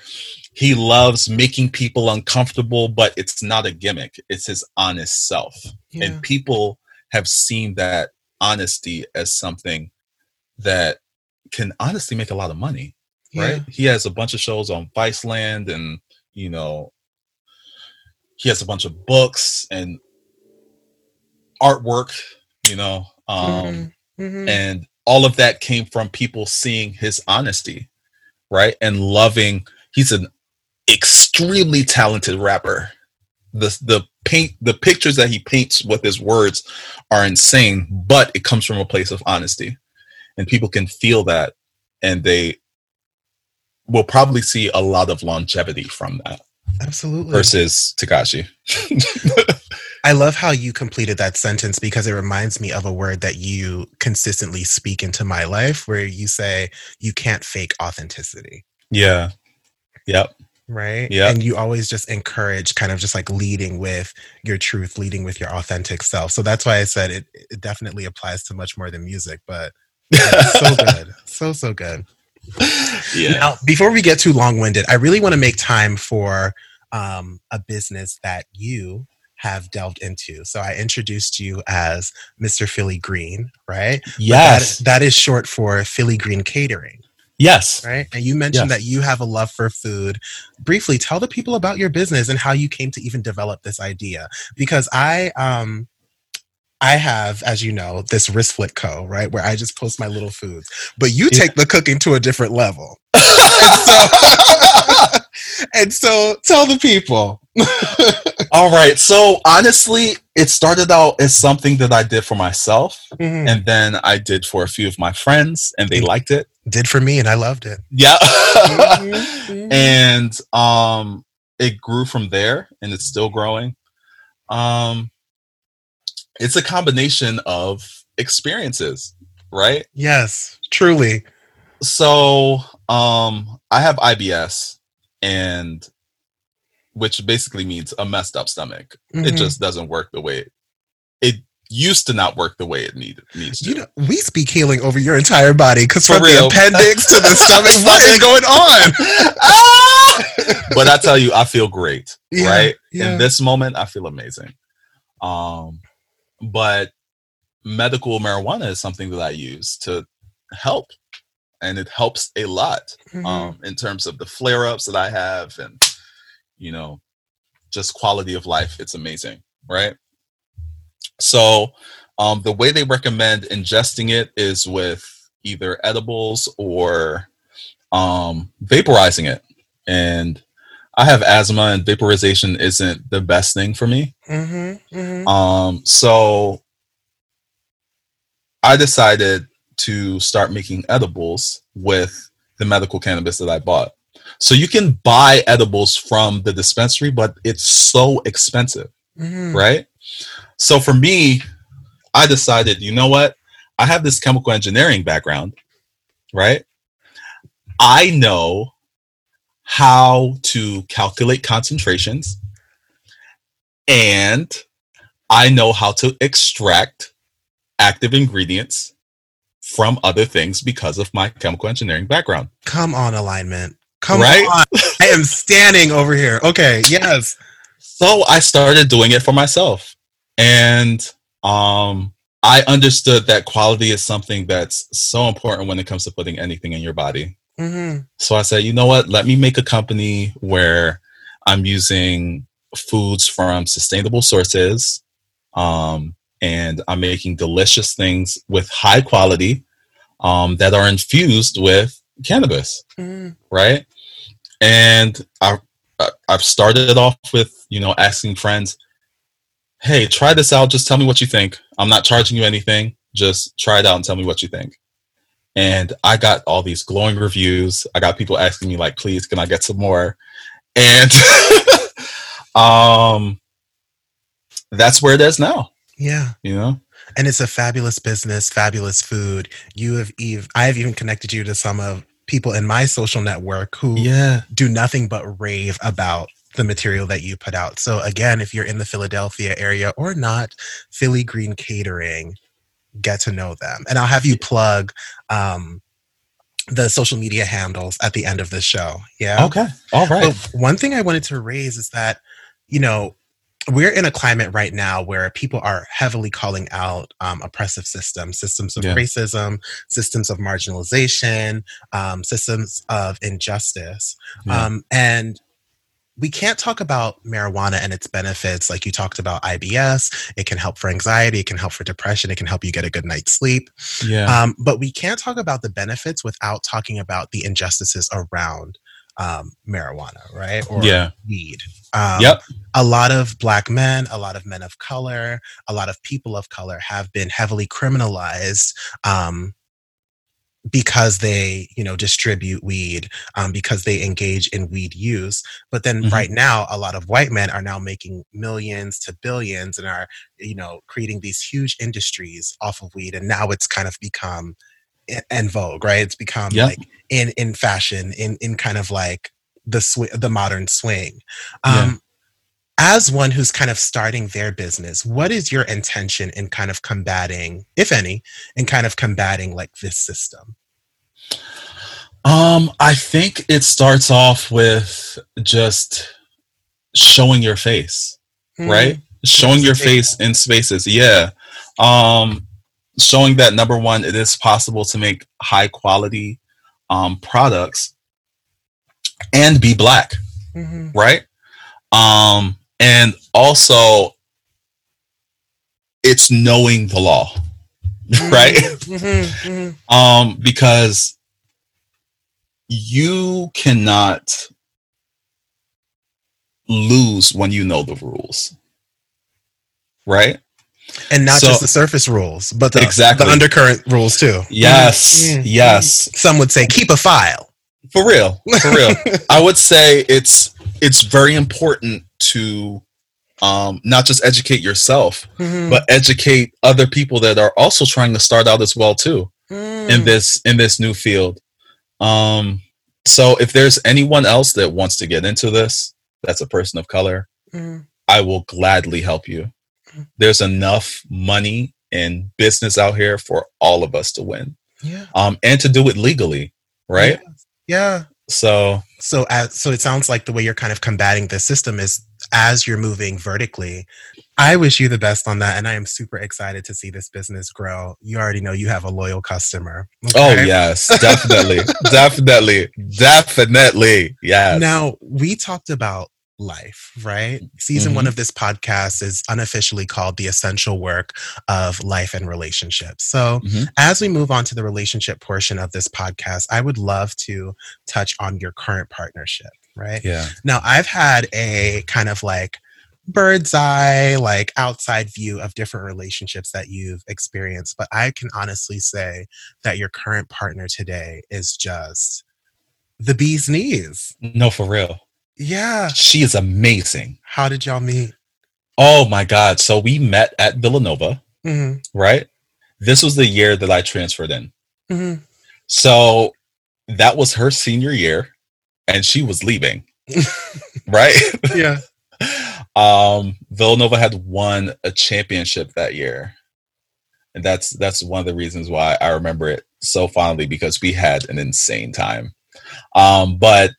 he loves making people uncomfortable but it's not a gimmick it's his honest self Yeah. and people have seen that honesty as something that can honestly make a lot of money right? He has a bunch of shows on Viceland and, you know, he has a bunch of books and artwork, you know, um, Mhm. Mhm. and all of that came from people seeing his honesty, right? And loving, he's an extremely talented rapper. The, the paint, the pictures that he paints with his words are insane, but it comes from a place of honesty and people can feel that and they will probably see a lot of longevity from that Absolutely. versus Tekashi. I love how you completed that sentence because it reminds me of a word that you consistently speak into my life where you say you can't fake authenticity. yeah. Yep. Right. Yeah. And you always just encourage kind of just like leading with your truth, leading with your authentic self. So that's why I said it, it definitely applies to much more than music, but it's so good. So, so good. yeah. Now, before we get too long winded, I really want to make time for um, a business that you have delved into. So I introduced you as Mr. Philly Green, right? Yes. That, that is short for Philly Green Catering, yes. right? And you mentioned Yes. that you have a love for food. Briefly, tell the people about your business and how you came to even develop this idea. Because I, um, I have, as you know, this wrist flick co, right? Where I just post my little foods, but you Yeah. take the cooking to a different level. and so and so tell the people. All right. So honestly, it started out as something that I did for myself, Mhm. and then I did for a few of my friends, and they liked it. Did for me, and I loved it. Yeah. Mhm, mhm. and um it grew from there and it's still growing. Um it's a combination of experiences, right? Yes, truly. So um I have IBS and which basically means a messed up stomach. It Mhm. just doesn't work the way it, it used to not work the way it need, needs to. You know, we speak healing over your entire body because from real. the appendix to the stomach, what is going on? Ah! but I tell you, I feel great, Yeah, right? yeah. In this moment, I feel amazing. Um, but medical marijuana is something that I use to help, and it helps a lot Mhm. um, in terms of the flare ups that I have, and you know, just quality of life. It's amazing, right? So, um, the way they recommend ingesting it is with either edibles or um, vaporizing it. And I have asthma, and vaporization isn't the best thing for me. Mhm, mhm. Um, so I decided to start making edibles with the medical cannabis that I bought. So you can buy edibles from the dispensary, but it's so expensive Mhm. right? So for me, I decided, you know what? I have this chemical engineering background, right? I know how to calculate concentrations and I know how to extract active ingredients from other things because of my chemical engineering background. Come on, alignment. Come Right? on. I am standing over here. Okay. Yes. So I started doing it for myself. And um I understood that quality is something that's so important when it comes to putting anything in your body. hmm So I said, you know what? Let me make a company where I'm using foods from sustainable sources, um, and I'm making delicious things with high quality um, that are infused with cannabis, hmm right? And I, I've started off with you know asking friends, "Hey, try this out. Just tell me what you think. I'm not charging you anything. Just try it out and tell me what you think." and I got all these glowing reviews. I got people asking me like, "Please, can I get some more?" And um, that's where it is now. Yeah. You know, And it's a fabulous business, fabulous food. You have even, I have even connected you to some of people in my social network who yeah, do nothing but rave about the material that you put out. So again, if you're in the Philadelphia area or not, Philly Green Catering, get to know them. And I'll have you plug um, the social media handles at the end of the show. Yeah. okay, all right, But one thing I wanted to raise is that, you know, we're in a climate right now where people are heavily calling out um, oppressive systems, systems of Yeah. racism, systems of marginalization, um, systems of injustice. Yeah. Um, and we can't talk about marijuana and its benefits like you talked about IBS. It can help for anxiety, it can help for depression, it can help you get a good night's sleep. yeah, Um, but we can't talk about the benefits without talking about the injustices around um, marijuana, right? Or yeah, weed. Um, Yep. A lot of black men, a lot of men of color, a lot of people of color have been heavily criminalized um, because they, you know, distribute weed, um, because they engage in weed use. But then Mhm. right now, a lot of white men are now making millions to billions and are, you know, creating these huge industries off of weed. And now it's kind of become in, vogue, right? It's become Yep. like in in fashion, in in kind of like the sw- the modern swing. Yeah. As one who's kind of starting their business, what is your intention in kind of combating, if any, in kind of combating like this system? Um, I think it starts off with just showing your face, right? Showing your face in spaces. Yeah. Um, showing that number one, it is possible to make high quality um, products and be black, Mhm. right? Um, and also, it's knowing the law, right? Mhm, mhm. um, because you cannot lose when you know the rules, right? And not So- just the surface rules, but the, Exactly. the undercurrent rules too. Yes, Mhm. yes, Some would say keep a file. for real, for real. I would say it's it's very important to um, not just educate yourself, Mhm. but educate other people that are also trying to start out as well too. in Mm. this in this new field. Um, so if there's anyone else that wants to get into this, that's a person of color, Mhm. I will gladly help you. There's enough money and business out here for all of us to win, Yeah. um, and to do it legally, right? Yeah. So So as so it sounds like the way you're kind of combating this system is as you're moving vertically. I wish you the best on that, and I am super excited to see this business grow. You already know you have a loyal customer. Oh yes, definitely, definitely, definitely, yes. Now we talked about life, right? Season one Mhm. of this podcast is unofficially called The Essential Work of Life and Relationships. So Mhm. as we move on to the relationship portion of this podcast, I would love to touch on your current partnership, right? yeah, Now, I've had a kind of like bird's eye, like outside view of different relationships that you've experienced, but I can honestly say that your current partner today is just the bee's knees. no, for real. Yeah. She is amazing. How did y'all meet? Oh my God! So we met at Villanova. hmm right? This was the year that I transferred in. hmm So that was her senior year and she was leaving, right? Yeah. um Villanova had won a championship that year. And that's that's one of the reasons why I remember it so fondly because we had an insane time. Um but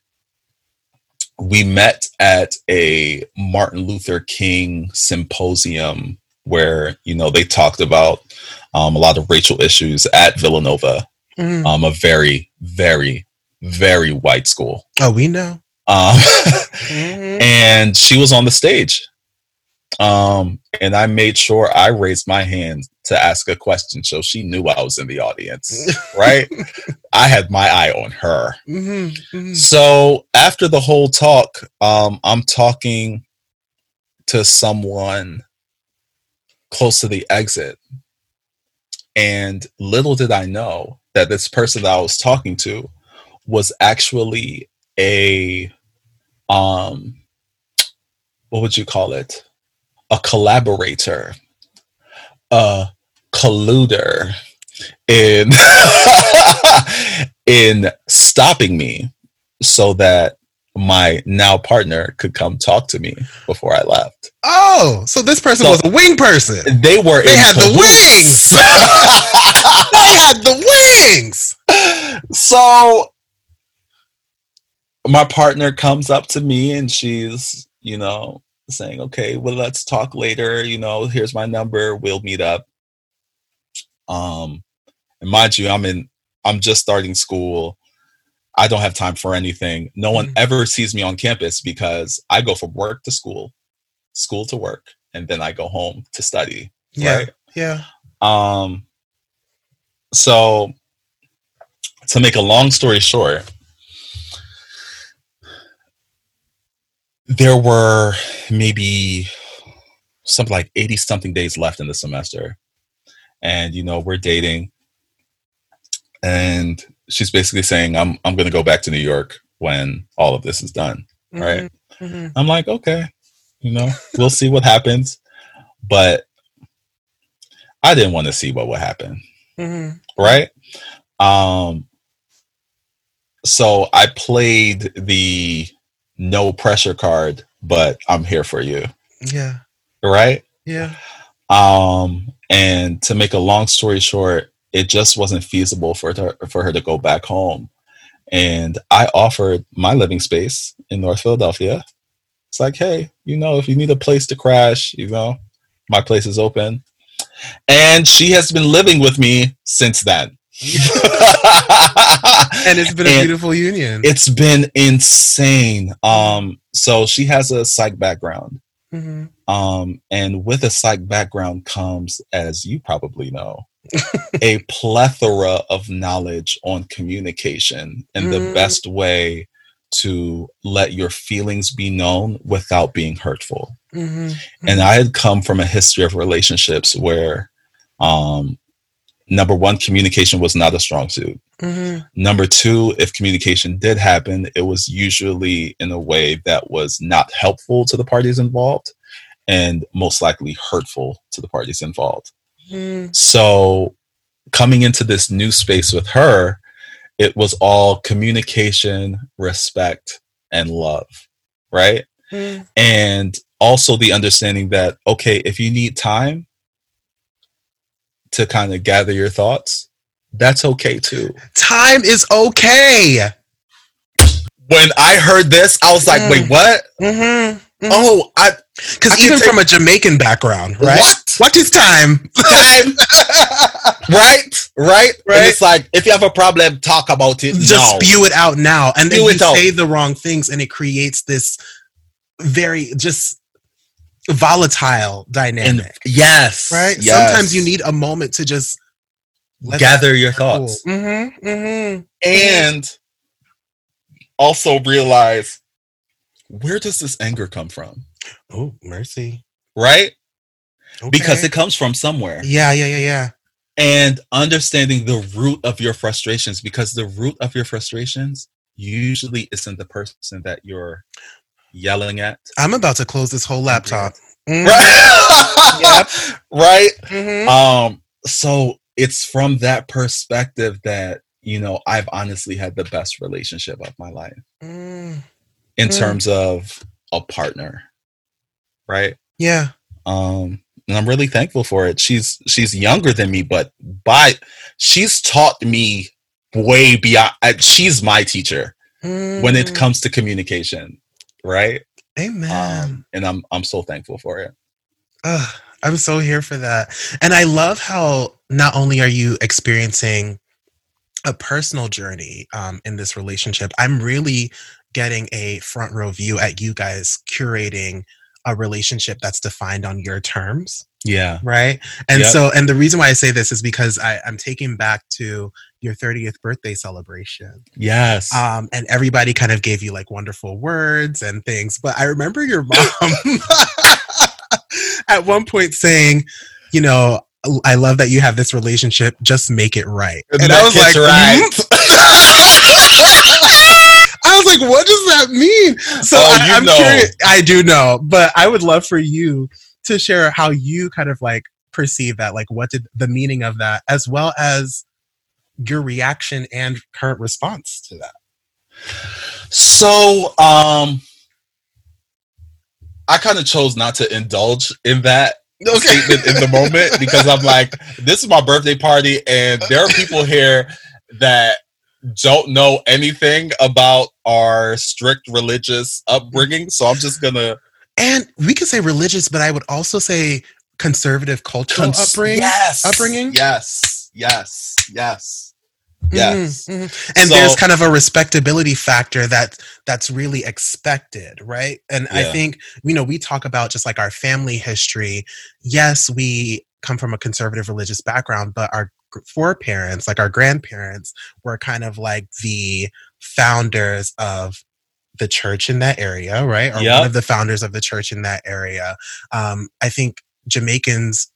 we met at a Martin Luther King symposium where you know they talked about um, a lot of racial issues at Villanova, mm. um, a very, very, very white school. Oh, we know. Um, mm-hmm. And she was on the stage, um, and I made sure I raised my hand to ask a question, so she knew I was in the audience. Right? I had my eye on her. Mm-hmm. Mm-hmm. So after the whole talk, um, I'm talking to someone close to the exit. And little did I know that this person that I was talking to was actually a um what would you call it? A collaborator, a colluder in in stopping me so that my now partner could come talk to me before I left. Oh, so this person so was a wing person. They were. They had the wings. they had the wings. So my partner comes up to me and she's, you know, saying, "Okay, well, let's talk later. You know, here's my number. We'll meet up." Um, and mind you, I'm in. I'm just starting school I don't have time for anything. No one mm-hmm. ever sees me on campus because I go from work to school, school to work, and then I go home to study. Yeah. Right? Yeah. Um so to make a long story short, there were maybe something like 80 something days left in the semester. And you know, we're dating and she's basically saying, "I'm I'm going to go back to New York when all of this is done." Mm-hmm. Right? Mm-hmm. I'm like, okay, you know, we'll see what happens, but I didn't want to see what would happen. Mm-hmm. Right? Um. So I played the no pressure card, but I'm here for you. Yeah. Right? Yeah. Um, and to make a long story short, it just wasn't feasible for her for her to go back home. And I offered my living space in North Philadelphia. It's like, hey, you know, if you need a place to crash, you know, my place is open. And she has been living with me since then. and it's been a and beautiful union. It's been insane. Um, so she has a psych background. Mm-hmm. Um, and with a psych background comes, as you probably know, a plethora of knowledge on communication and mm-hmm. the best way to let your feelings be known without being hurtful. Mm-hmm. And I had come from a history of relationships where, um, number one, communication was not a strong suit. Mm-hmm. Number two, if communication did happen, it was usually in a way that was not helpful to the parties involved and most likely hurtful to the parties involved. Mm. So coming into this new space with her, it was all communication, respect, and love, right? Mm. And also the understanding that, okay, if you need time to kind of gather your thoughts, that's okay too. Time is okay. When I heard this, I was like, mm. wait, what? Mm-hmm. Mm-hmm. Oh, I because even from a Jamaican background, right? What? What is time? Time. right, right, right. And it's like if you have a problem, talk about it. Just now. spew it out now, and spew then you say the wrong things, and it creates this very just volatile dynamic. And yes, right. Yes. Sometimes you need a moment to just gather your thoughts, cool. mm-hmm, mm-hmm. and also realize where does this anger come from? Oh, mercy. Right? Okay. Because it comes from somewhere. Yeah, yeah, yeah, yeah. And understanding the root of your frustrations, because the root of your frustrations usually isn't the person that you're yelling at. I'm about to close this whole laptop. Mm-hmm. Right. yep. Right. Mm-hmm. Um, so it's from that perspective that, you know, I've honestly had the best relationship of my life. Mm in mm. terms of a partner right yeah um and i'm really thankful for it she's she's younger than me but by she's taught me way beyond she's my teacher mm. when it mm. comes to communication right? Amen. Um, and I'm I'm so thankful for it. Ugh, I'm so here for that. And I love how not only are you experiencing a personal journey um, in this relationship, I'm really getting a front row view at you guys curating a relationship that's defined on your terms. Yeah. Right. And Yep. so, and the reason why I say this is because I, I'm taking back to your 30th birthday celebration. Yes. Um, and everybody kind of gave you like wonderful words and things. But I remember your mom at one point saying, you know, I love that you have this relationship. Just make it right. And I was like, right. "Hmm?" I was like, what does that mean? So Oh, I, know. curious. I do know, but I would love for you to share how you kind of like perceive that. Like, what did the meaning of that, as well as your reaction and current response to that? So, um, I kind of chose not to indulge in that statement in the moment because I'm like, this is my birthday party, and there are people here that don't know anything about our strict religious upbringing. So I'm just gonna And we could say religious, but I would also say conservative cultural cons- upbringing. Yes, upbringing? Yes, yes, yes, yes. Mhm, mhm. And So- there's kind of a respectability factor that that's really expected, right? And I think you know we talk about just like our family history. Yes, we come from a conservative religious background, but our foreparents, like our grandparents, were kind of like the founders of the church in that area, right? Or Yep. one of the founders of the church in that area. Um, I think Jamaicans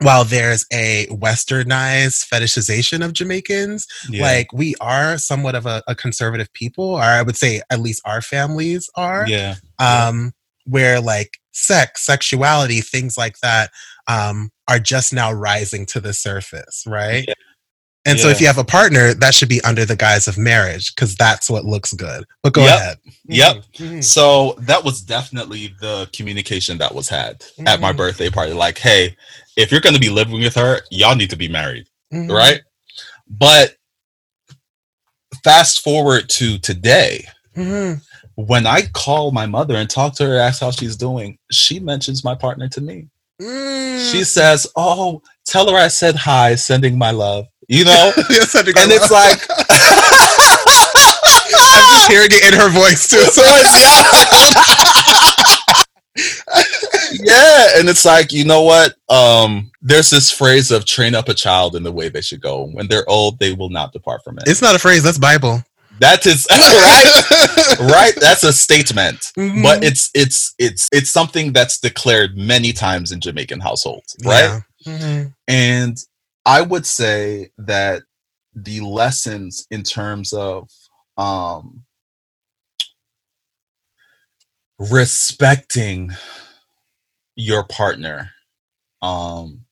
while there's a westernized fetishization of Jamaicans, Yeah. like we are somewhat of a, a conservative people, or I would say at least our families are, yeah, um, where like sex, sexuality, things like that um, are just now rising to the surface, right? Yeah. And so if you have a partner, that should be under the guise of marriage because that's what looks good. But go Yep. ahead. Yep. Mhm, So that was definitely the communication that was had at my Mhm. birthday party. Like, hey, if you're going to be living with her, y'all need to be married, mhm, right? But fast forward to today, mhm. when I call my mother and talk to her, ask how she's doing, she mentions my partner to me. Mm. She says, "Oh, tell her I said hi, sending my love." You know, and it's like, I'm just hearing it in her voice too. So it's yeah and it's like you know what um there's this phrase of train up a child in the way they should go when they're old they will not depart from it it's not a phrase. That's Bible. that is right right that's a statement Mhm. but it's it's it's it's something that's declared many times in jamaican households right Yeah. Mhm. and i would say that the lessons in terms of um respecting your partner um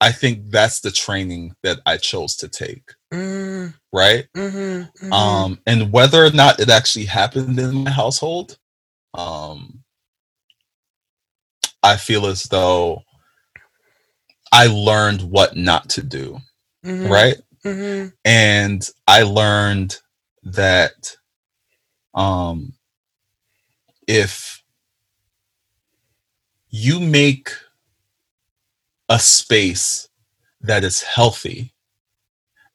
i think that's the training that i chose to take. Mm, right? Mhm, mhm. um and whether or not it actually happened in my household um i feel as though i learned what not to do Mhm, right mhm, and i learned that um if you make a space that is healthy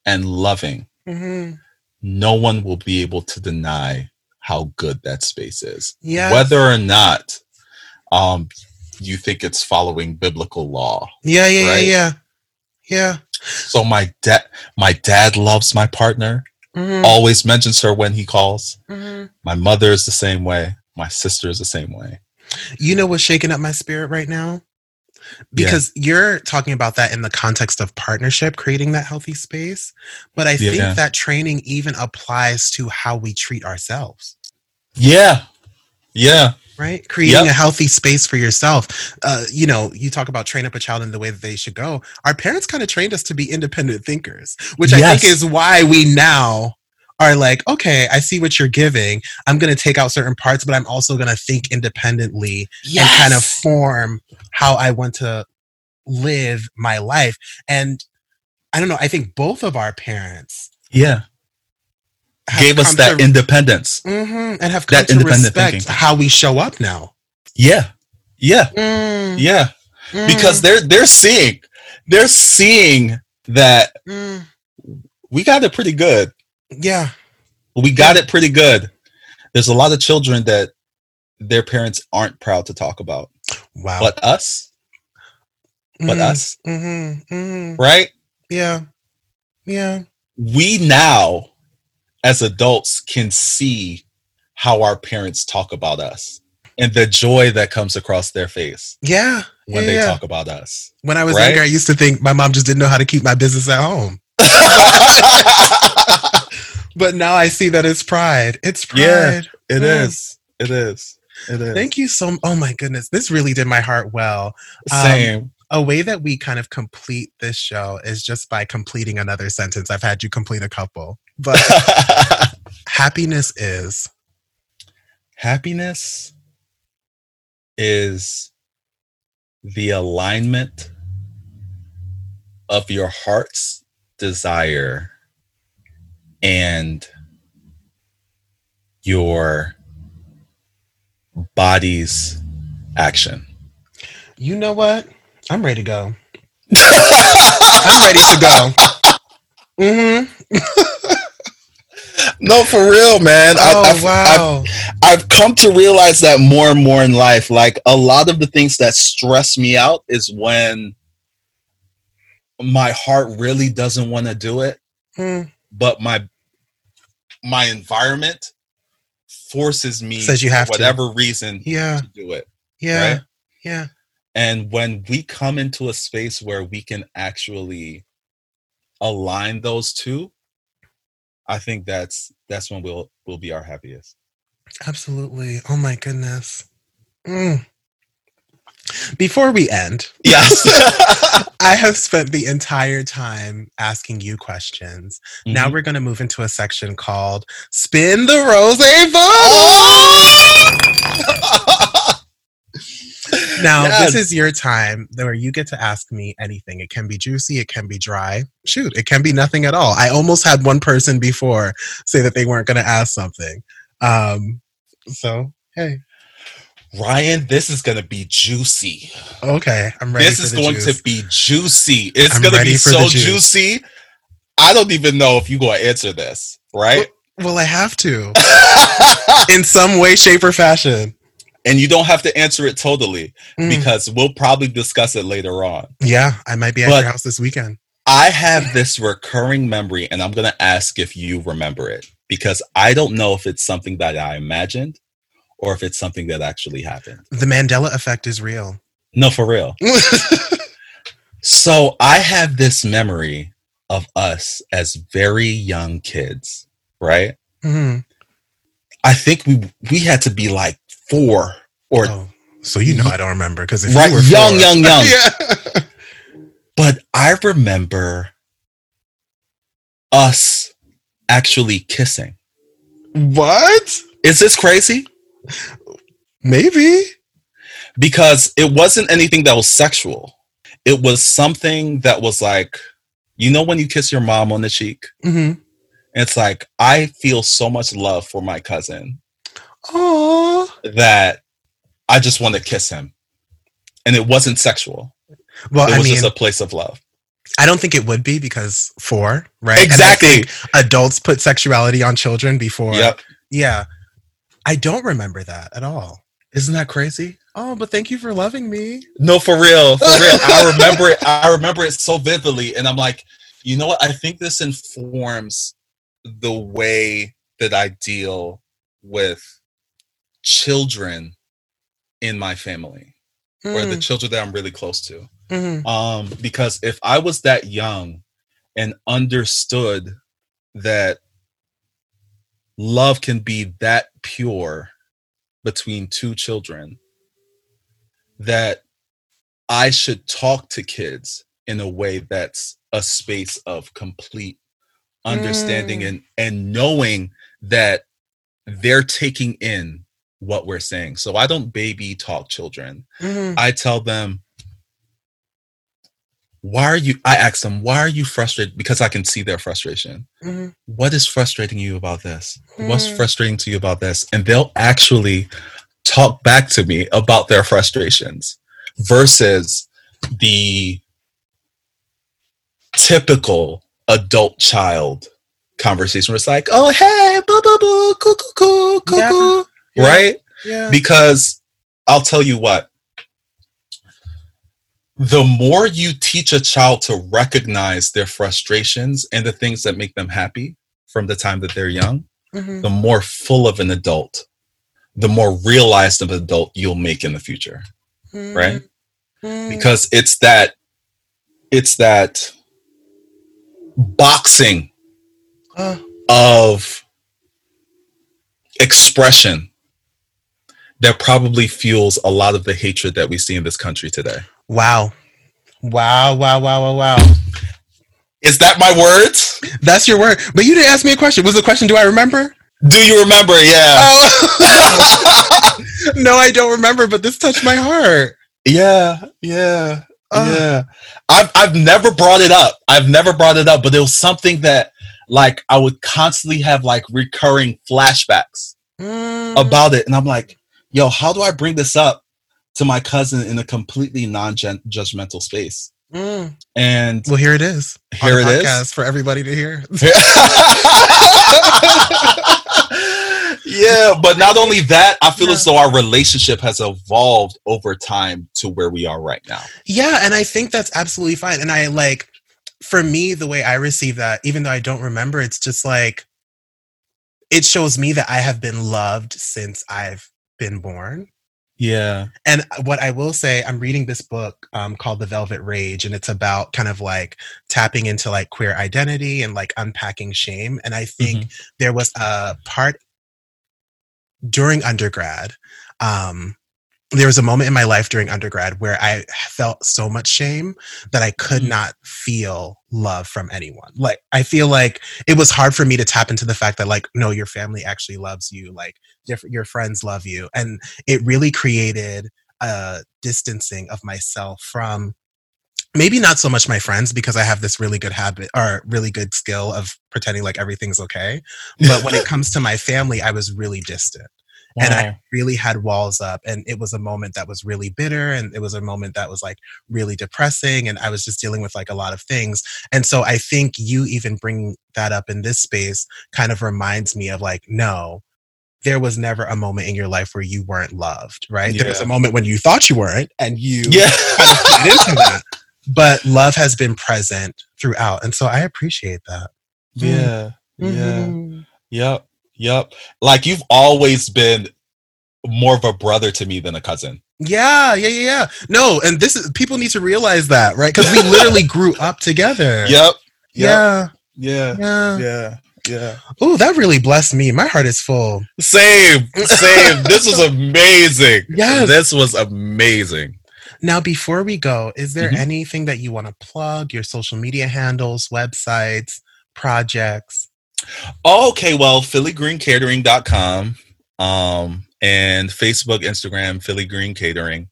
and loving mhm. no one will be able to deny how good that space is Yes. whether or not um you think it's following biblical law Yeah, yeah, Right? yeah, yeah. so my dad my dad loves my partner Yeah. Mhm, always mentions her when he calls mhm. My mother is the same way. My sister is the same way. You know what's shaking up my spirit right now? Because you're talking about that in the context of partnership, creating that healthy space. But I think Yeah. that training even applies to how we treat ourselves. Yeah. Yeah. Right? Creating Yep. a healthy space for yourself. Uh, you know, you talk about train up a child in the way that they should go. Our parents kind of trained us to be independent thinkers, which I think is why we now are like, okay, I see what you're giving. I'm going to take out certain parts, but I'm also going to think independently and kind of form how I want to live my life. And I don't know, I think both of our parents Yeah. Gave us that to, independence mm-hmm, and have come that to respect thinking. how we show up now. Yeah, yeah, mm. yeah. Mm. Because they're they're seeing they're seeing that mm. we got it pretty good. Yeah, we got yeah. it pretty good. There's a lot of children that their parents aren't proud to talk about. Wow. But us, but mm us, mm-hmm, mm-hmm. right? Yeah, yeah. We now as adults can see how our parents talk about us and the joy that comes across their face. Yeah. When yeah, they yeah. talk about us. When I was right? younger, I used to think my mom just didn't know how to keep my business at home. but now I see that it's pride. It's pride. Yeah, it mm. is. It is. It is. Thank you so Oh my goodness. This really did my heart well. Same. Um, a way that we kind of complete this show is just by completing another sentence. I've had you complete a couple. But happiness is happiness is the alignment of your heart's desire and your body's action. You know what? I'm ready to go. I'm ready to go. Mm-hmm. No, for real, man. Oh, I, I've, wow. I've, I've come to realize that more and more in life. Like a lot of the things that stress me out is when my heart really doesn't want to do it, hmm. but my my environment forces me says you have for whatever to. reason yeah. to do it. Yeah. Right? Yeah. And when we come into a space where we can actually align those two, I think that's that's when we'll we'll be our happiest. Absolutely. Oh my goodness. Mm. Before we end, yes, I have spent the entire time asking you questions. Mm-hmm. Now we're going to move into a section called "Spin the Rose Bottle." Now this is your time where you get to ask me anything it can be juicy it can be dry shoot it can be nothing at all i almost had one person before say that they weren't going to ask something um so hey Ryan, this is gonna be juicy. Okay, I'm ready. This is going juice. to be juicy. It's gonna be so juicy. I don't even know if you're gonna answer this, right? Well, well I have to. In some way, shape, or fashion and you don't have to answer it totally mm. because we'll probably discuss it later on. Yeah, I might be at but your house this weekend. I have this recurring memory, and I'm going to ask if you remember it because I don't know if it's something that I imagined or if it's something that actually happened. The Mandela effect is real. No, for real. so I have this memory of us as very young kids, right? Mm-hmm. I think we we had to be like four or oh, so you know I don't remember because right, you were young, four, young, young, yeah. But I remember us actually kissing. What? Is this crazy? Maybe. Because it wasn't anything that was sexual. It was something that was like, you know, when you kiss your mom on the cheek? Mm-hmm. It's like, I feel so much love for my cousin Aww. that I just want to kiss him. And it wasn't sexual. Well, it was I mean, just a place of love. I don't think it would be because four, right? Exactly. adults put sexuality on children before. Yep. Yeah. I don't remember that at all. Isn't that crazy? Oh, but thank you for loving me. No, for real. For real. I remember it. I remember it so vividly. And I'm like, you know what? I think this informs the way that I deal with children in my family mm. or the mm. children that I'm really close to. Mm-hmm. Um, because if I was that young and understood that love can be that pure between two children, that I should talk to kids in a way that's a space of complete understanding mm. and and knowing that they're taking in what we're saying. So I don't baby talk children. Mm-hmm. I tell them, why are you i ask them why are you frustrated because i can see their frustration mm-hmm. what is frustrating you about this mm-hmm. what's frustrating to you about this and they'll actually talk back to me about their frustrations versus the typical adult child conversation where it's like oh hey boo boo boo cool cool cool cool cool yeah. right yeah. because i'll tell you what the more you teach a child to recognize their frustrations and the things that make them happy from the time that they're young, mm-hmm. the more full of an adult, the more realized of an adult you'll make in the future. Mm-hmm. Right? Mm-hmm. Because it's that it's that boxing uh. of expression that probably fuels a lot of the hatred that we see in this country today. Wow. Wow, wow, wow, wow, wow. Is that my words? That's your word. But you didn't ask me a question. Was the question, do I remember? Do you remember? Yeah. Oh. no, I don't remember, but this touched my heart. Yeah, yeah, yeah. I've I've never brought it up. I've never brought it up, but it was something that like I would constantly have like recurring flashbacks mm. about it. And I'm like, yo, how do I bring this up to my cousin in a completely non-judgmental space. Mm. And well, here it is. Here it is for everybody to hear. yeah, but not only that, I feel yeah. as though our relationship has evolved over time to where we are right now. Yeah, and I think that's absolutely fine. And I like, for me, the way I receive that, even though I don't remember, it's just like it shows me that I have been loved since I've been born. Yeah. And what I will say, I'm reading this book um, called The Velvet Rage, and it's about kind of like tapping into like queer identity and like unpacking shame. And I think mm-hmm. there was a part during undergrad um, there was a moment in my life during undergrad where I felt so much shame that I could mm. not feel love from anyone. Like, I feel like it was hard for me to tap into the fact that, like, no, your family actually loves you, like, your, your friends love you. And it really created a distancing of myself from maybe not so much my friends because I have this really good habit or really good skill of pretending like everything's okay. But when it comes to my family, I was really distant. Wow. And I really had walls up. And it was a moment that was really bitter. And it was a moment that was like really depressing. And I was just dealing with like a lot of things. And so I think you even bringing that up in this space kind of reminds me of like, no, there was never a moment in your life where you weren't loved, right? Yeah. There was a moment when you thought you weren't and you yeah. kind of into that. But love has been present throughout. And so I appreciate that. Yeah. Mm. Yeah. Mm-hmm. Yep. Yep. Like you've always been more of a brother to me than a cousin. Yeah, yeah, yeah, yeah. No, and this is people need to realize that, right? Because we literally grew up together. Yep. yep. Yeah. Yeah. Yeah. Yeah. Yeah. Oh, that really blessed me. My heart is full. Same. Same. this was amazing. Yeah. This was amazing. Now, before we go, is there mm-hmm. anything that you want to plug? Your social media handles, websites, projects? Okay, well, phillygreencatering.com um, and Facebook, Instagram, Philly Green Catering.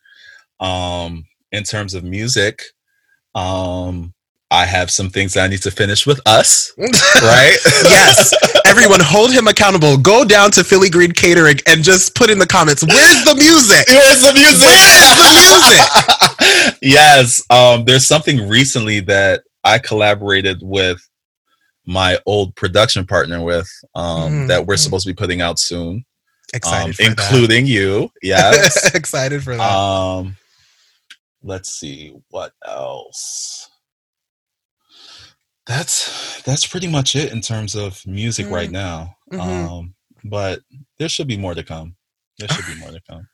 Um, in terms of music, um, I have some things that I need to finish with us, right? yes. Everyone hold him accountable. Go down to Philly Green Catering and just put in the comments, where's the music? Where's the music? Where's the music? yes. Um, there's something recently that I collaborated with my old production partner with um, mm-hmm. that we're mm. supposed to be putting out soon. Excited, um, including that. you. Yes, excited for that. Um, let's see what else. That's that's pretty much it in terms of music mm-hmm. right now. Mm-hmm. Um, but there should be more to come. There should be more to come.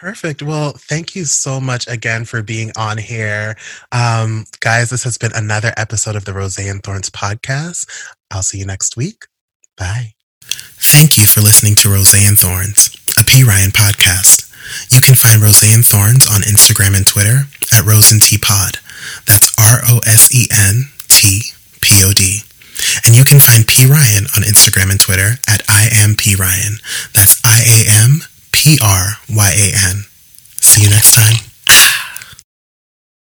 Perfect. Well, thank you so much again for being on here. Um, guys, this has been another episode of the Rose and Thorns podcast. I'll see you next week. Bye. Thank you for listening to Rose and Thorns, a P. Ryan podcast. You can find Rose and Thorns on Instagram and Twitter at Rose and T Pod. That's R O S E N T P O D. And you can find P. Ryan on Instagram and Twitter at I am P. Ryan. That's I A M P R Y A N. See you next time.